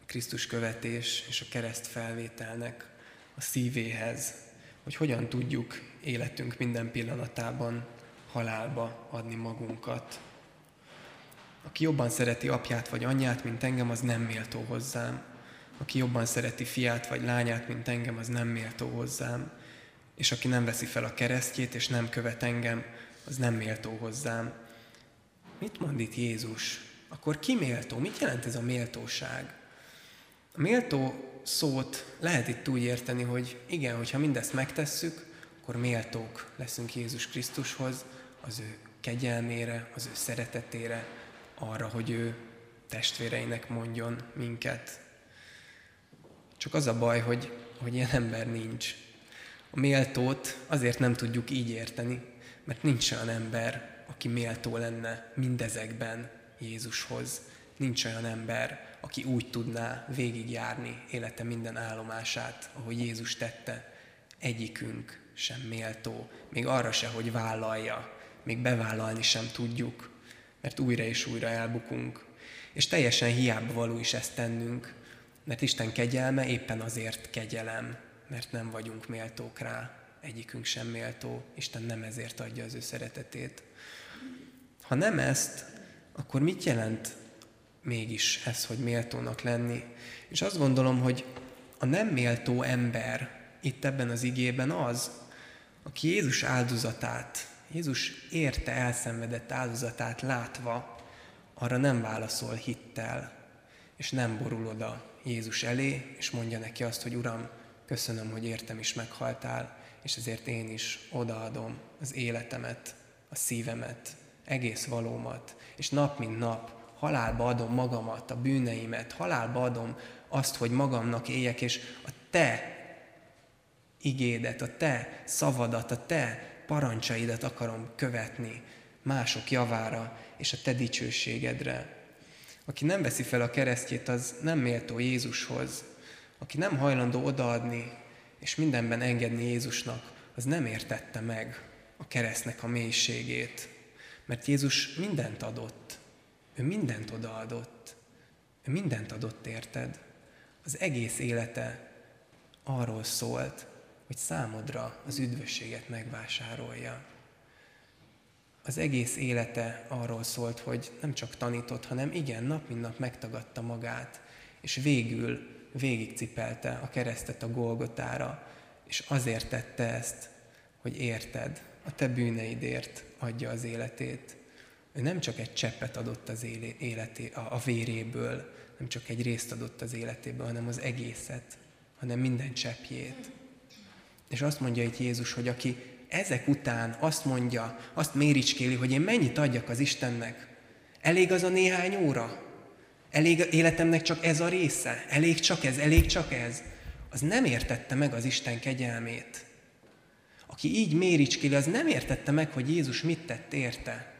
a Krisztus követés és a kereszt felvételnek a szívéhez, hogy hogyan tudjuk életünk minden pillanatában halálba adni magunkat. Aki jobban szereti apját vagy anyját, mint engem, az nem méltó hozzám. Aki jobban szereti fiát vagy lányát, mint engem, az nem méltó hozzám. És aki nem veszi fel a keresztjét, és nem követ engem, az nem méltó hozzám. Mit mond itt Jézus? Akkor ki méltó? Mit jelent ez a méltóság? A méltó szót lehet itt úgy érteni, hogy igen, hogyha mindezt megtesszük, akkor méltók leszünk Jézus Krisztushoz, az ő kegyelmére, az ő szeretetére, arra, hogy ő testvéreinek mondjon minket. Csak az a baj, hogy, hogy ilyen ember nincs. A méltót azért nem tudjuk így érteni, mert nincs olyan ember, aki méltó lenne mindezekben Jézushoz, nincs olyan ember, aki úgy tudná végigjárni élete minden állomását, ahogy Jézus tette. Egyikünk sem méltó, még arra se, hogy vállalja, még bevállalni sem tudjuk, mert újra és újra elbukunk. És teljesen hiába való is ezt tennünk, mert Isten kegyelme éppen azért kegyelem, mert nem vagyunk méltók rá, egyikünk sem méltó, Isten nem ezért adja az ő szeretetét. Ha nem ezt, akkor mit jelent mégis ez, hogy méltónak lenni? És azt gondolom, hogy a nem méltó ember itt ebben az igében az, aki Jézus áldozatát, Jézus érte elszenvedett áldozatát látva, arra nem válaszol hittel, és nem borul oda Jézus elé, és mondja neki azt, hogy Uram, köszönöm, hogy értem is meghaltál, és ezért én is odaadom az életemet, a szívemet, egész valómat, és nap mint nap halálba adom magamat, a bűneimet, halálba adom azt, hogy magamnak éljek, és a te igédet, a te szavadat, a te parancsaidat akarom követni mások javára és a te dicsőségedre. Aki nem veszi fel a keresztjét, az nem méltó Jézushoz. Aki nem hajlandó odaadni és mindenben engedni Jézusnak, az nem értette meg a keresztnek a mélységét. Mert Jézus mindent adott. Ő mindent odaadott. Ő mindent adott, érted? Az egész élete arról szólt, hogy számodra az üdvösséget megvásárolja. Az egész élete arról szólt, hogy nem csak tanított, hanem igen, nap mint nap megtagadta magát, és végül végigcipelte a keresztet a Golgotára, és azért tette ezt, hogy érted, a te bűneidért adja az életét. Ő nem csak egy cseppet adott az életé, a, a véréből, nem csak egy részt adott az életéből, hanem az egészet, hanem minden cseppjét. És azt mondja itt Jézus, hogy aki ezek után azt mondja, azt méricskéli, hogy én mennyit adjak az Istennek, elég az a néhány óra? Elég életemnek csak ez a része? Elég csak ez? Elég csak ez? Az nem értette meg az Isten kegyelmét. Aki így méricskéli, az nem értette meg, hogy Jézus mit tett érte.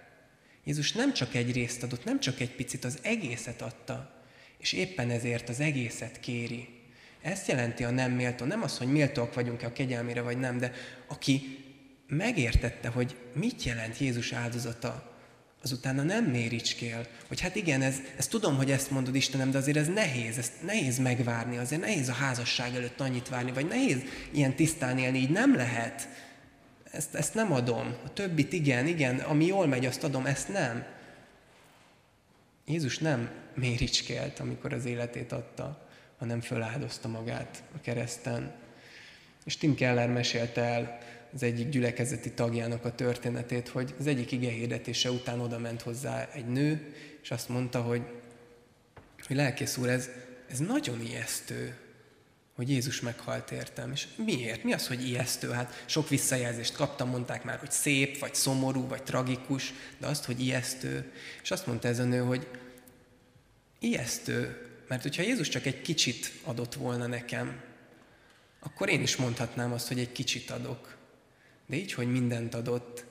Jézus nem csak egy részt adott, nem csak egy picit, az egészet adta. És éppen ezért az egészet kéri. Ezt jelenti a nem méltó. Nem az, hogy méltóak vagyunk-e a kegyelmére, vagy nem, de aki megértette, hogy mit jelent Jézus áldozata, azutána nem méricskél, hogy hát igen, ez, ez tudom, hogy ezt mondod Istenem, de azért ez nehéz, ezt nehéz megvárni, azért nehéz a házasság előtt annyit várni, vagy nehéz ilyen tisztán élni, így nem lehet. Ezt, ezt nem adom. A többit igen, igen, ami jól megy, azt adom, ezt nem. Jézus nem méricskélt, amikor az életét adta, hanem föláldozta magát a kereszten. És Tim Keller mesélte el az egyik gyülekezeti tagjának a történetét, hogy az egyik ige hirdetése után oda ment hozzá egy nő, és azt mondta, hogy, hogy lelkész úr, ez, ez nagyon ijesztő, hogy Jézus meghalt értem. És miért? Mi az, hogy ijesztő? Hát sok visszajelzést kaptam, mondták már, hogy szép, vagy szomorú, vagy tragikus, de azt, hogy ijesztő. És azt mondta ez a nő, hogy ijesztő, mert hogyha Jézus csak egy kicsit adott volna nekem, akkor én is mondhatnám azt, hogy egy kicsit adok. De így, hogy mindent adott,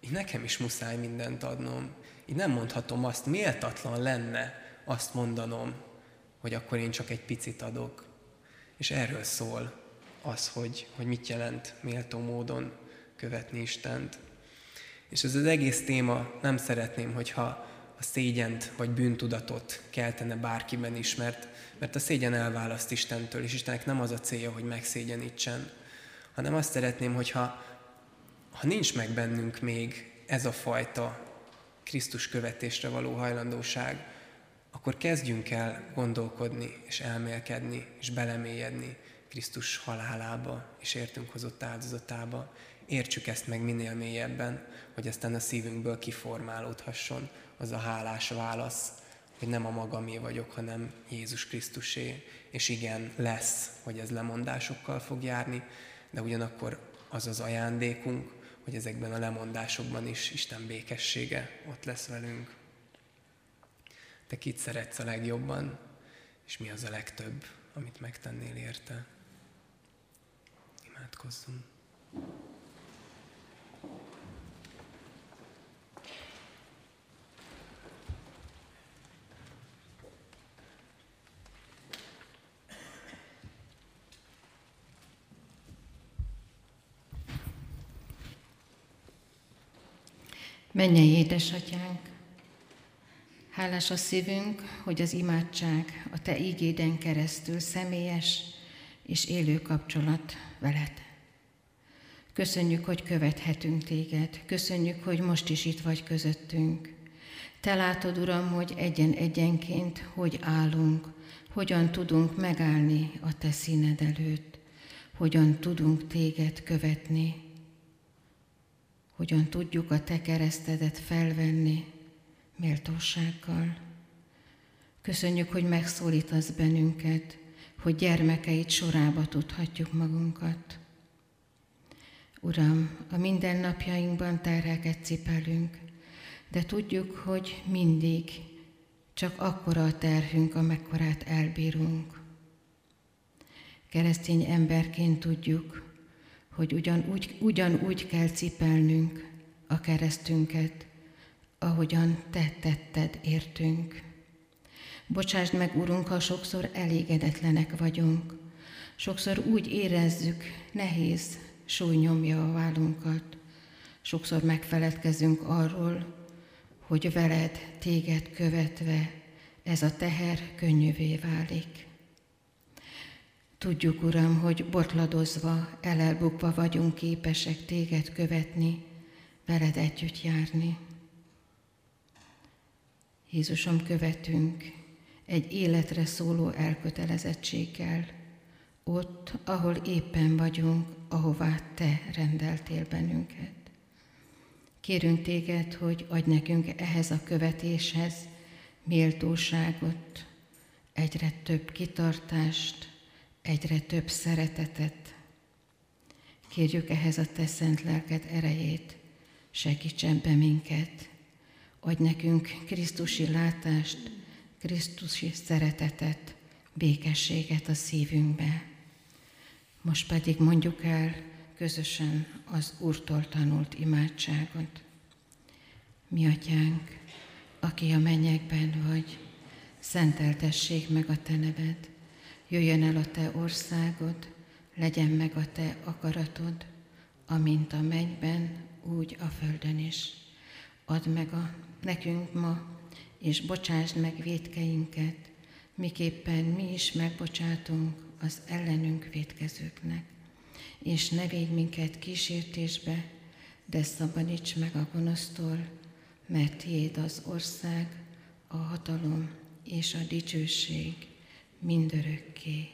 így nekem is muszáj mindent adnom. Így nem mondhatom azt, méltatlan lenne azt mondanom, hogy akkor én csak egy picit adok. És erről szól az, hogy, hogy mit jelent méltó módon követni Istent. És ez az egész téma nem szeretném, hogyha a szégyent vagy bűntudatot keltene bárkiben is, mert, mert a szégyen elválaszt Istentől, és Istennek nem az a célja, hogy megszégyenítsen, hanem azt szeretném, hogyha ha nincs meg bennünk még ez a fajta Krisztus követésre való hajlandóság, akkor kezdjünk el gondolkodni és elmélkedni és belemélyedni Krisztus halálába és értünk hozott áldozatába. Értsük ezt meg minél mélyebben, hogy aztán a szívünkből kiformálódhasson az a hálás válasz, hogy nem a magamé vagyok, hanem Jézus Krisztusé, és igen, lesz, hogy ez lemondásokkal fog járni, de ugyanakkor az az ajándékunk, hogy ezekben a lemondásokban is Isten békessége ott lesz velünk. Te kit szeretsz a legjobban, és mi az a legtöbb, amit megtennél érte? Imádkozzunk. Mennyei édesatyánk, hálás a szívünk, hogy az imádság a Te ígéden keresztül személyes és élő kapcsolat veled. Köszönjük, hogy követhetünk Téged, köszönjük, hogy most is itt vagy közöttünk. Te látod, Uram, hogy egyen-egyenként hogy állunk, hogyan tudunk megállni a Te színed előtt, hogyan tudunk Téged követni, hogyan tudjuk a Te keresztedet felvenni méltósággal. Köszönjük, hogy megszólítasz bennünket, hogy gyermekeit sorába tudhatjuk magunkat. Uram, a mindennapjainkban terheket cipelünk, de tudjuk, hogy mindig csak akkora a terhünk, amekkorát elbírunk. Keresztény emberként tudjuk, hogy ugyanúgy, ugyanúgy kell cipelnünk a keresztünket, ahogyan Te tetted értünk. Bocsásd meg, Urunk, ha sokszor elégedetlenek vagyunk, sokszor úgy érezzük, nehéz súly nyomja a vállunkat, sokszor megfeledkezünk arról, hogy veled, téged követve ez a teher könnyűvé válik. Tudjuk, Uram, hogy botladozva, elelbukva vagyunk képesek téged követni, veled együtt járni. Jézusom, követünk egy életre szóló elkötelezettséggel, ott, ahol éppen vagyunk, ahová Te rendeltél bennünket. Kérünk téged, hogy adj nekünk ehhez a követéshez méltóságot, egyre több kitartást, egyre több szeretetet. Kérjük ehhez a Te szent lelked erejét, segítsen be minket, adj nekünk Krisztusi látást, Krisztusi szeretetet, békességet a szívünkbe. Most pedig mondjuk el közösen az Úrtól tanult imádságot. Mi atyánk, aki a mennyekben vagy, szenteltessék meg a te neved, jöjjön el a te országod, legyen meg a te akaratod, amint a mennyben, úgy a földön is. Add meg a, nekünk ma, és bocsásd meg védkeinket, miképpen mi is megbocsátunk az ellenünk védkezőknek és ne védj minket kísértésbe, de szabadíts meg a gonosztól, mert tiéd az ország, a hatalom és a dicsőség mindörökké.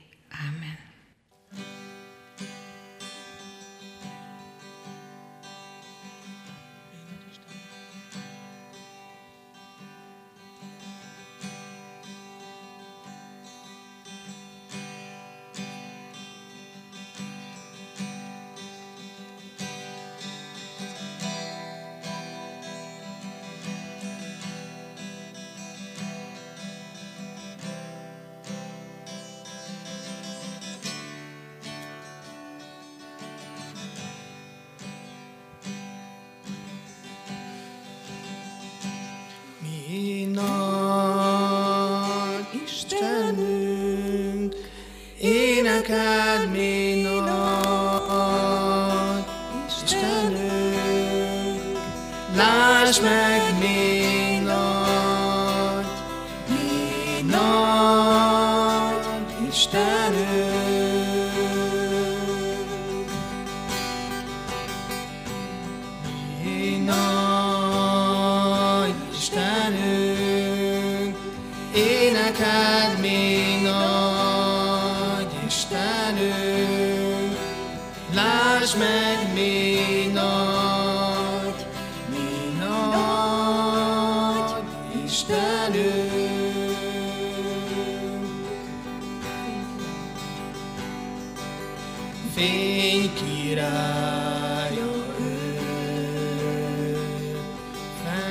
Ámen.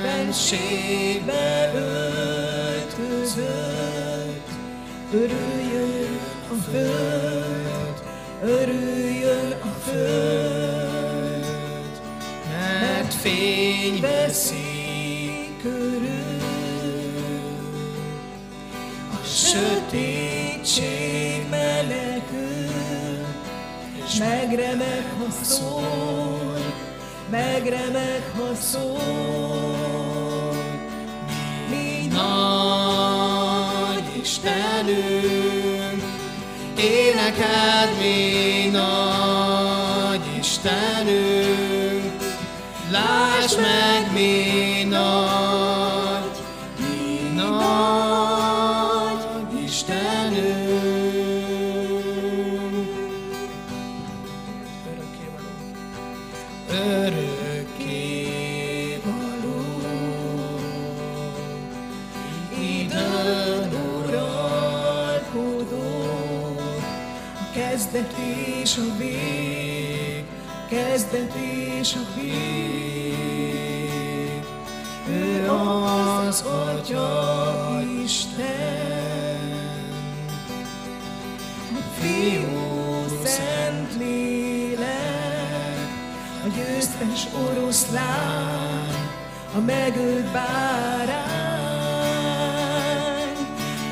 Fenségbe öltözött, örüljön a föld, örüljön a föld, mert fény veszi ha szól, megremeg, ha szól. Mi nagy Istenünk, éneked mi nagy Istenünk, láss meg mi nagy, a megölt bárány.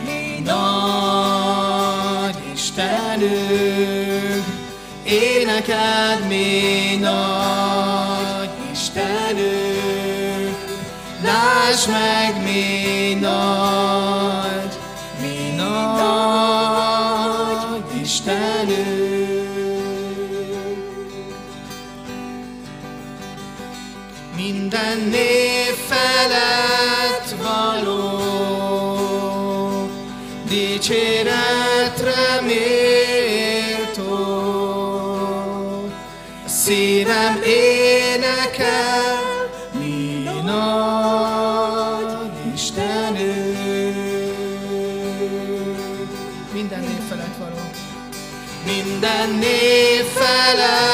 Mi nagy Istenünk, éneked mi nagy Istenünk, láss meg mi nagy, mi nagy Istenünk. Minden név felett való, dicséretre méltó. Szívem énekel, mi nagy Istenünk. Minden név felett való. Minden név felett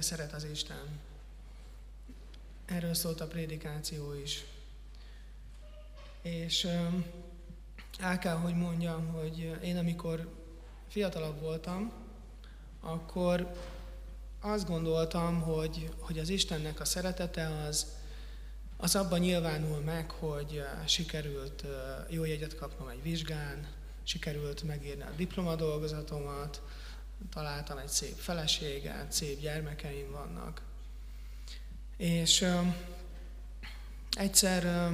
mennyire szeret az Isten. Erről szólt a prédikáció is. És el kell, hogy mondjam, hogy én amikor fiatalabb voltam, akkor azt gondoltam, hogy, hogy az Istennek a szeretete az, az abban nyilvánul meg, hogy sikerült jó jegyet kapnom egy vizsgán, sikerült megírni a diplomadolgozatomat, találtam egy szép feleséget, szép gyermekeim vannak. És egyszer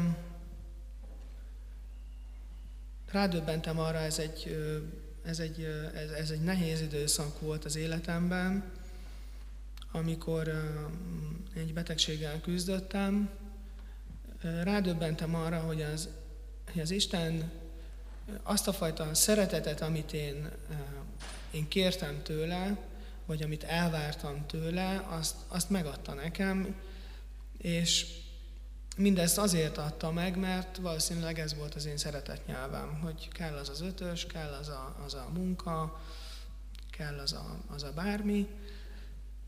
rádöbbentem arra, ez egy, ez egy, ez, ez egy nehéz időszak volt az életemben, amikor egy betegséggel küzdöttem, rádöbbentem arra, hogy az, hogy az Isten azt a fajta szeretetet, amit én, én kértem tőle, vagy amit elvártam tőle, azt, azt megadta nekem, és mindezt azért adta meg, mert valószínűleg ez volt az én szeretett nyelvem, hogy kell az az ötös, kell az a, az a munka, kell az a, az a bármi,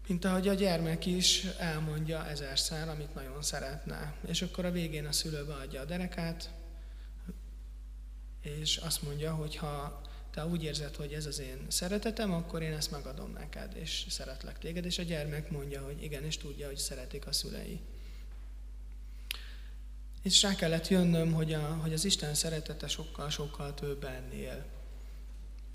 mint ahogy a gyermek is elmondja ezerszer, amit nagyon szeretne. És akkor a végén a szülő beadja a derekát, és azt mondja, hogy ha te úgy érzed, hogy ez az én szeretetem, akkor én ezt megadom neked, és szeretlek téged, és a gyermek mondja, hogy igen, és tudja, hogy szeretik a szülei. És rá kellett jönnöm, hogy, a, hogy az Isten szeretete sokkal-sokkal több ennél.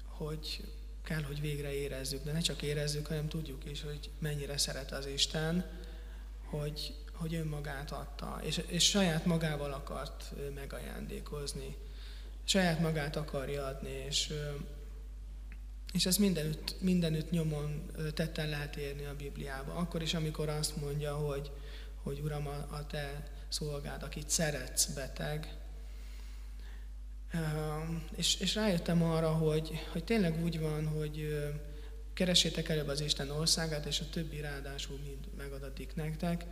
Hogy kell, hogy végre érezzük, de ne csak érezzük, hanem tudjuk is, hogy mennyire szeret az Isten, hogy, hogy önmagát adta, és, és saját magával akart megajándékozni. Saját magát akarja adni, és, és ez mindenütt, mindenütt nyomon tetten lehet érni a Bibliába. Akkor is, amikor azt mondja, hogy, hogy Uram, a, te szolgád, akit szeretsz, beteg. És, és rájöttem arra, hogy, hogy tényleg úgy van, hogy keresétek előbb az Isten országát, és a többi ráadásul mind megadatik nektek.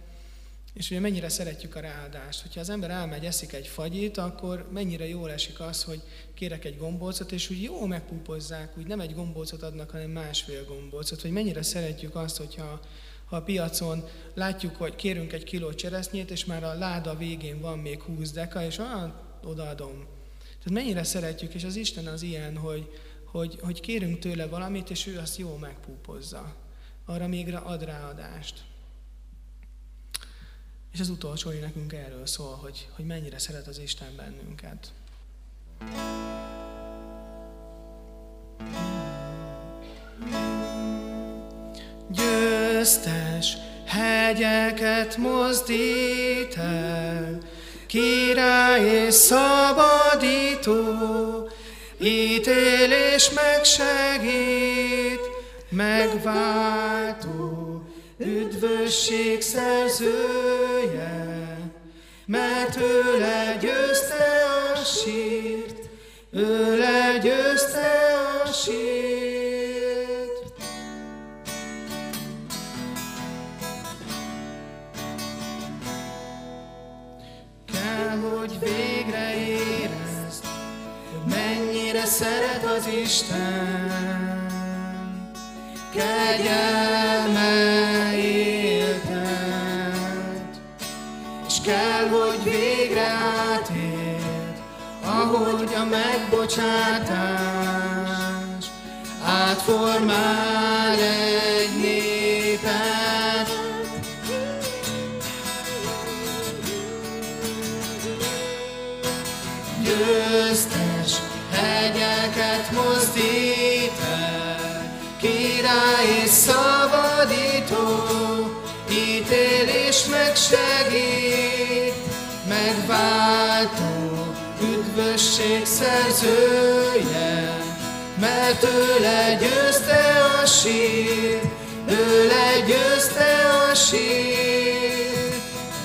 És ugye mennyire szeretjük a ráadást. Hogyha az ember elmegy, eszik egy fagyit, akkor mennyire jól esik az, hogy kérek egy gombócot, és úgy jó megpúpozzák, úgy nem egy gombócot adnak, hanem másfél gombócot. Hogy mennyire szeretjük azt, hogyha ha a piacon látjuk, hogy kérünk egy kiló cseresznyét, és már a láda végén van még 20 deka, és ah, odaadom. Tehát mennyire szeretjük, és az Isten az ilyen, hogy, hogy, hogy kérünk tőle valamit, és ő azt jól megpúpozza. Arra még ad ráadást. És az utolsó nekünk erről szól, hogy, hogy mennyire szeret az Isten bennünket. Győztes hegyeket mozdít el, király és szabadító, ítélés megsegít, megváltó, üdvösség szerzője, mert ő legyőzte a sírt, ő legyőzte a sírt. Kell, hogy végre érezd, mennyire szeret az Isten, kegyelme ahogy a megbocsátás átformál egy népet. Győztes hegyeket mozdít el, király és szabadító, ítélés megsegít, megváltó, üdvösség szerzője, mert ő legyőzte a sír, ő legyőzte a sír,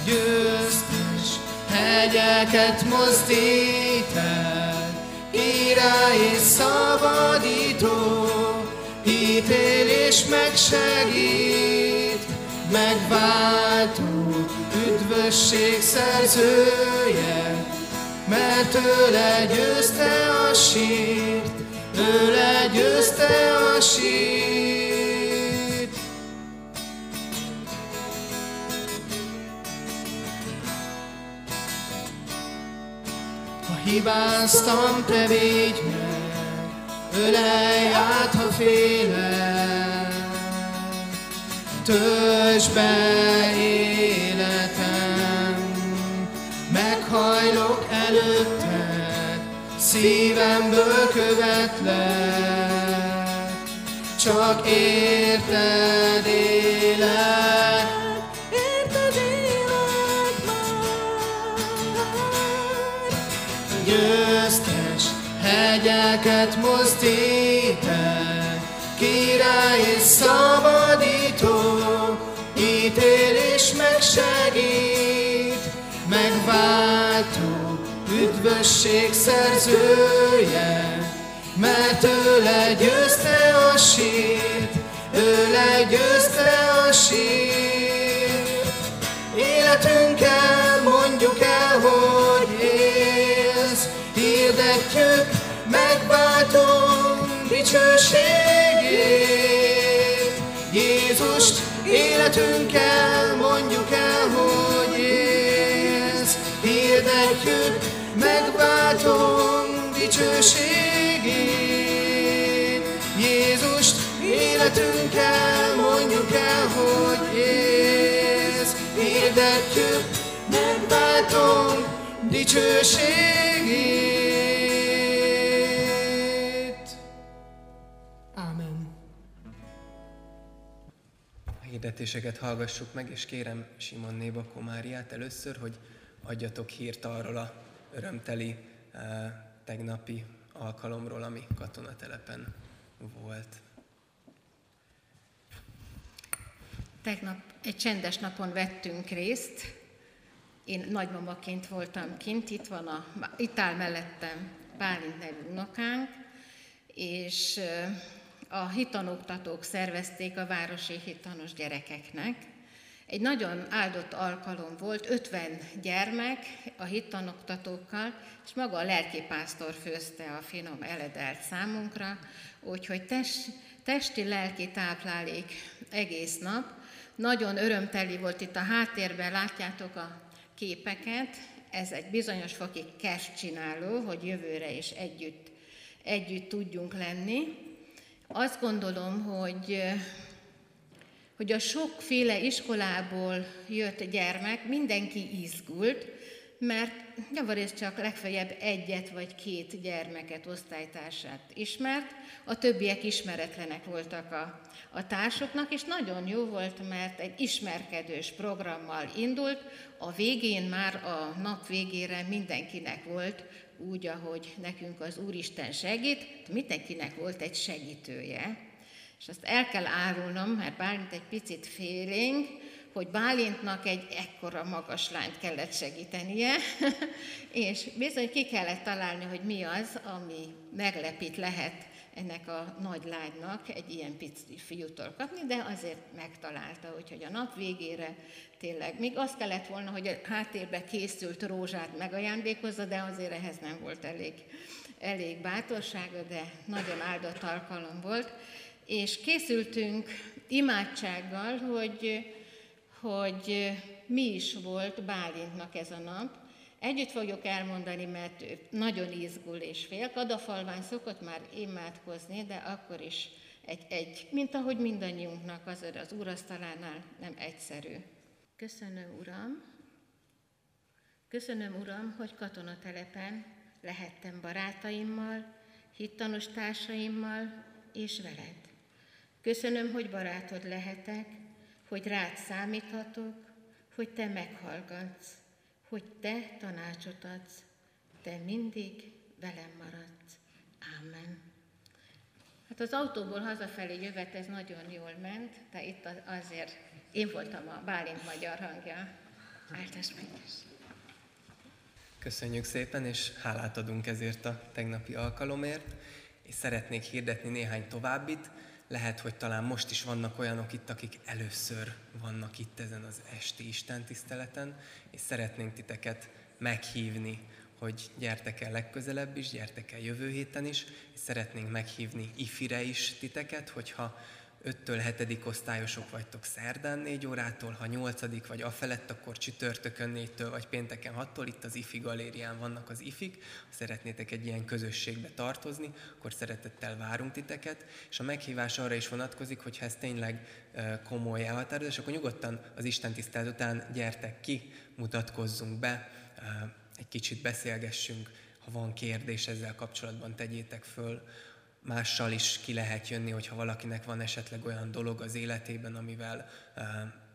győztes hegyeket mozdít el, király és szabadító, ítélés megsegít, megváltó, üdvösség szerzője, mert ő legyőzte a sírt, ő legyőzte a sírt. Ha hibáztam, te védj meg, ölelj át, ha félek, töltsd be életem, szívemből követlek, csak érted élek, érted élek már. Győztes hegyeket mozdít el, király és szabadító, ítélés megsegít, üdvösség szerzője, mert ő legyőzte a sírt, ő legyőzte a sírt. Életünkkel mondjuk el, hogy élsz, hirdetjük, megváltunk dicsőségét. Jézust életünkkel dicsőségét. Jézust életünkkel mondjuk el, hogy élsz, hirdetjük, megváltunk dicsőségét. Amen. A hirdetéseket hallgassuk meg, és kérem Simon Néba Komáriát először, hogy adjatok hírt arról a örömteli eh, tegnapi alkalomról, ami katonatelepen volt. Tegnap egy csendes napon vettünk részt. Én nagymamaként voltam kint, itt van a, itt áll mellettem Bálint nevű unokánk, és a hitanoktatók szervezték a városi hitanos gyerekeknek. Egy nagyon áldott alkalom volt, 50 gyermek a hittanoktatókkal, és maga a lelkipásztor főzte a finom eledelt számunkra, úgyhogy test, testi, lelki táplálék egész nap, Nagyon örömteli volt itt a háttérben, látjátok a képeket. Ez egy bizonyos foki csináló, hogy jövőre is együtt, együtt tudjunk lenni. Azt gondolom, hogy hogy a sokféle iskolából jött gyermek, mindenki izgult, mert javarészt csak legfeljebb egyet vagy két gyermeket, osztálytársát ismert, a többiek ismeretlenek voltak a, a társoknak, és nagyon jó volt, mert egy ismerkedős programmal indult, a végén már a nap végére mindenkinek volt úgy, ahogy nekünk az Úristen segít, mindenkinek volt egy segítője. És azt el kell árulnom, mert Bálint egy picit félénk, hogy Bálintnak egy ekkora magas lányt kellett segítenie, (laughs) és bizony ki kellett találni, hogy mi az, ami meglepít lehet ennek a nagy lánynak egy ilyen pici fiútól kapni, de azért megtalálta, úgyhogy a nap végére tényleg, még azt kellett volna, hogy a háttérbe készült rózsát megajándékozza, de azért ehhez nem volt elég, elég bátorsága, de nagyon áldott alkalom volt. És készültünk imádsággal, hogy, hogy mi is volt Bálintnak ez a nap, Együtt fogjuk elmondani, mert ő nagyon izgul és fél. Kadafalván szokott már imádkozni, de akkor is egy, egy mint ahogy mindannyiunknak az az úrasztalánál nem egyszerű. Köszönöm, Uram, köszönöm, Uram, hogy katonatelepen lehettem barátaimmal, hittanos társaimmal és veled. Köszönöm, hogy barátod lehetek, hogy rád számíthatok, hogy te meghallgatsz, hogy te tanácsot adsz, te mindig velem maradsz. Ámen. Hát az autóból hazafelé jövet ez nagyon jól ment, de itt azért én voltam a Bálint magyar hangja. Általános Köszönjük szépen, és hálát adunk ezért a tegnapi alkalomért, és szeretnék hirdetni néhány továbbit. Lehet, hogy talán most is vannak olyanok itt, akik először vannak itt ezen az esti Isten tiszteleten, és szeretnénk titeket meghívni, hogy gyertek el legközelebb is, gyertek el jövő héten is, és szeretnénk meghívni ifire is titeket, hogyha 5-től 7. osztályosok vagytok szerdán 4 órától, ha 8. vagy afelett, akkor csütörtökön 4-től vagy pénteken 6-tól, itt az IFI galérián vannak az IFIK, ha szeretnétek egy ilyen közösségbe tartozni, akkor szeretettel várunk titeket, és a meghívás arra is vonatkozik, hogy ha ez tényleg komoly elhatározás, akkor nyugodtan az Isten tisztelet után gyertek ki, mutatkozzunk be, egy kicsit beszélgessünk, ha van kérdés ezzel kapcsolatban, tegyétek föl, mással is ki lehet jönni, hogyha valakinek van esetleg olyan dolog az életében, amivel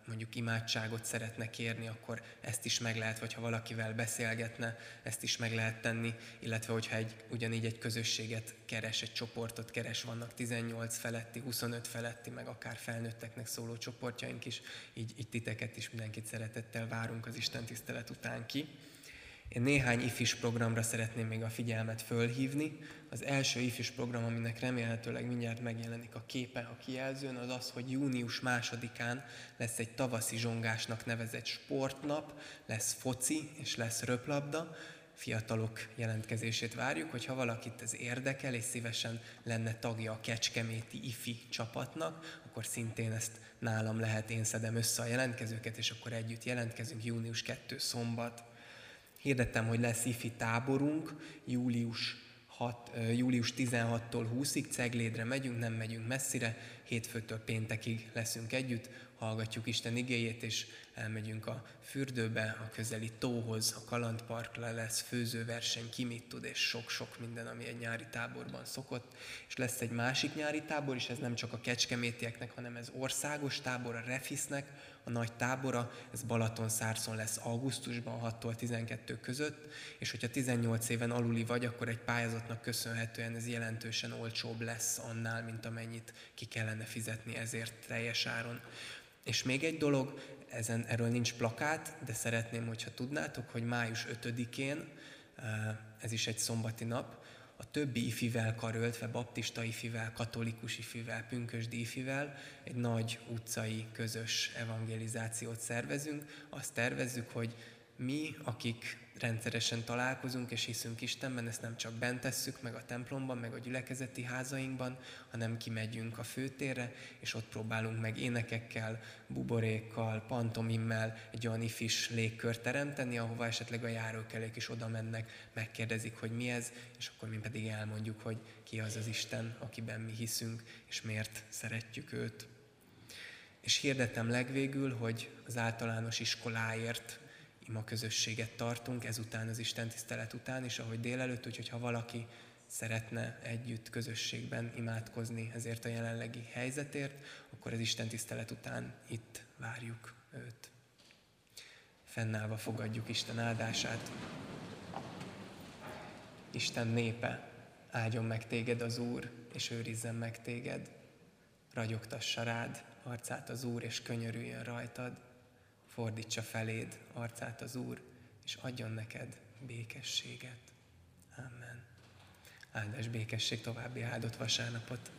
mondjuk imádságot szeretne kérni, akkor ezt is meg lehet, vagy ha valakivel beszélgetne, ezt is meg lehet tenni, illetve hogyha egy, ugyanígy egy közösséget keres, egy csoportot keres, vannak 18 feletti, 25 feletti, meg akár felnőtteknek szóló csoportjaink is, így, így titeket is mindenkit szeretettel várunk az Isten tisztelet után ki. Én néhány ifis programra szeretném még a figyelmet fölhívni. Az első ifis program, aminek remélhetőleg mindjárt megjelenik a képe a kijelzőn, az az, hogy június másodikán lesz egy tavaszi zsongásnak nevezett sportnap, lesz foci és lesz röplabda, fiatalok jelentkezését várjuk, hogyha valakit ez érdekel, és szívesen lenne tagja a Kecskeméti IFI csapatnak, akkor szintén ezt nálam lehet, én szedem össze a jelentkezőket, és akkor együtt jelentkezünk június 2 szombat Hirdettem, hogy lesz ifi táborunk, július, 6, július 16-tól 20-ig Ceglédre megyünk, nem megyünk messzire, hétfőtől péntekig leszünk együtt, hallgatjuk Isten igéjét, és elmegyünk a fürdőbe, a közeli tóhoz, a kalandparkra lesz főzőverseny, ki mit tud, és sok-sok minden, ami egy nyári táborban szokott. És lesz egy másik nyári tábor, és ez nem csak a kecskemétieknek, hanem ez országos tábor, a Refisznek, a nagy tábora, ez Balaton-Szárszon lesz augusztusban 6-tól 12 között, és hogyha 18 éven aluli vagy, akkor egy pályázatnak köszönhetően ez jelentősen olcsóbb lesz annál, mint amennyit ki kellene fizetni ezért teljes áron. És még egy dolog, ezen, erről nincs plakát, de szeretném, hogyha tudnátok, hogy május 5-én, eh, ez is egy szombati nap, a többi ifivel karöltve, baptista ifivel, katolikus ifivel, pünkösdi ifivel egy nagy utcai közös evangelizációt szervezünk. Azt tervezzük, hogy mi, akik rendszeresen találkozunk és hiszünk Istenben, ezt nem csak bent tesszük, meg a templomban, meg a gyülekezeti házainkban, hanem kimegyünk a főtérre, és ott próbálunk meg énekekkel, buborékkal, pantomimmel egy olyan ifis légkört teremteni, ahova esetleg a járókelők is oda mennek, megkérdezik, hogy mi ez, és akkor mi pedig elmondjuk, hogy ki az az Isten, akiben mi hiszünk, és miért szeretjük őt. És hirdetem legvégül, hogy az általános iskoláért ima közösséget tartunk ezután, az Isten tisztelet után, és ahogy délelőtt, úgyhogy ha valaki szeretne együtt közösségben imádkozni ezért a jelenlegi helyzetért, akkor az Isten tisztelet után itt várjuk őt. Fennállva fogadjuk Isten áldását. Isten népe, áldjon meg téged az Úr, és őrizzen meg téged. Ragyogtassa rád arcát az Úr, és könyörüljön rajtad fordítsa feléd arcát az Úr, és adjon neked békességet. Amen. Áldás békesség, további áldott vasárnapot!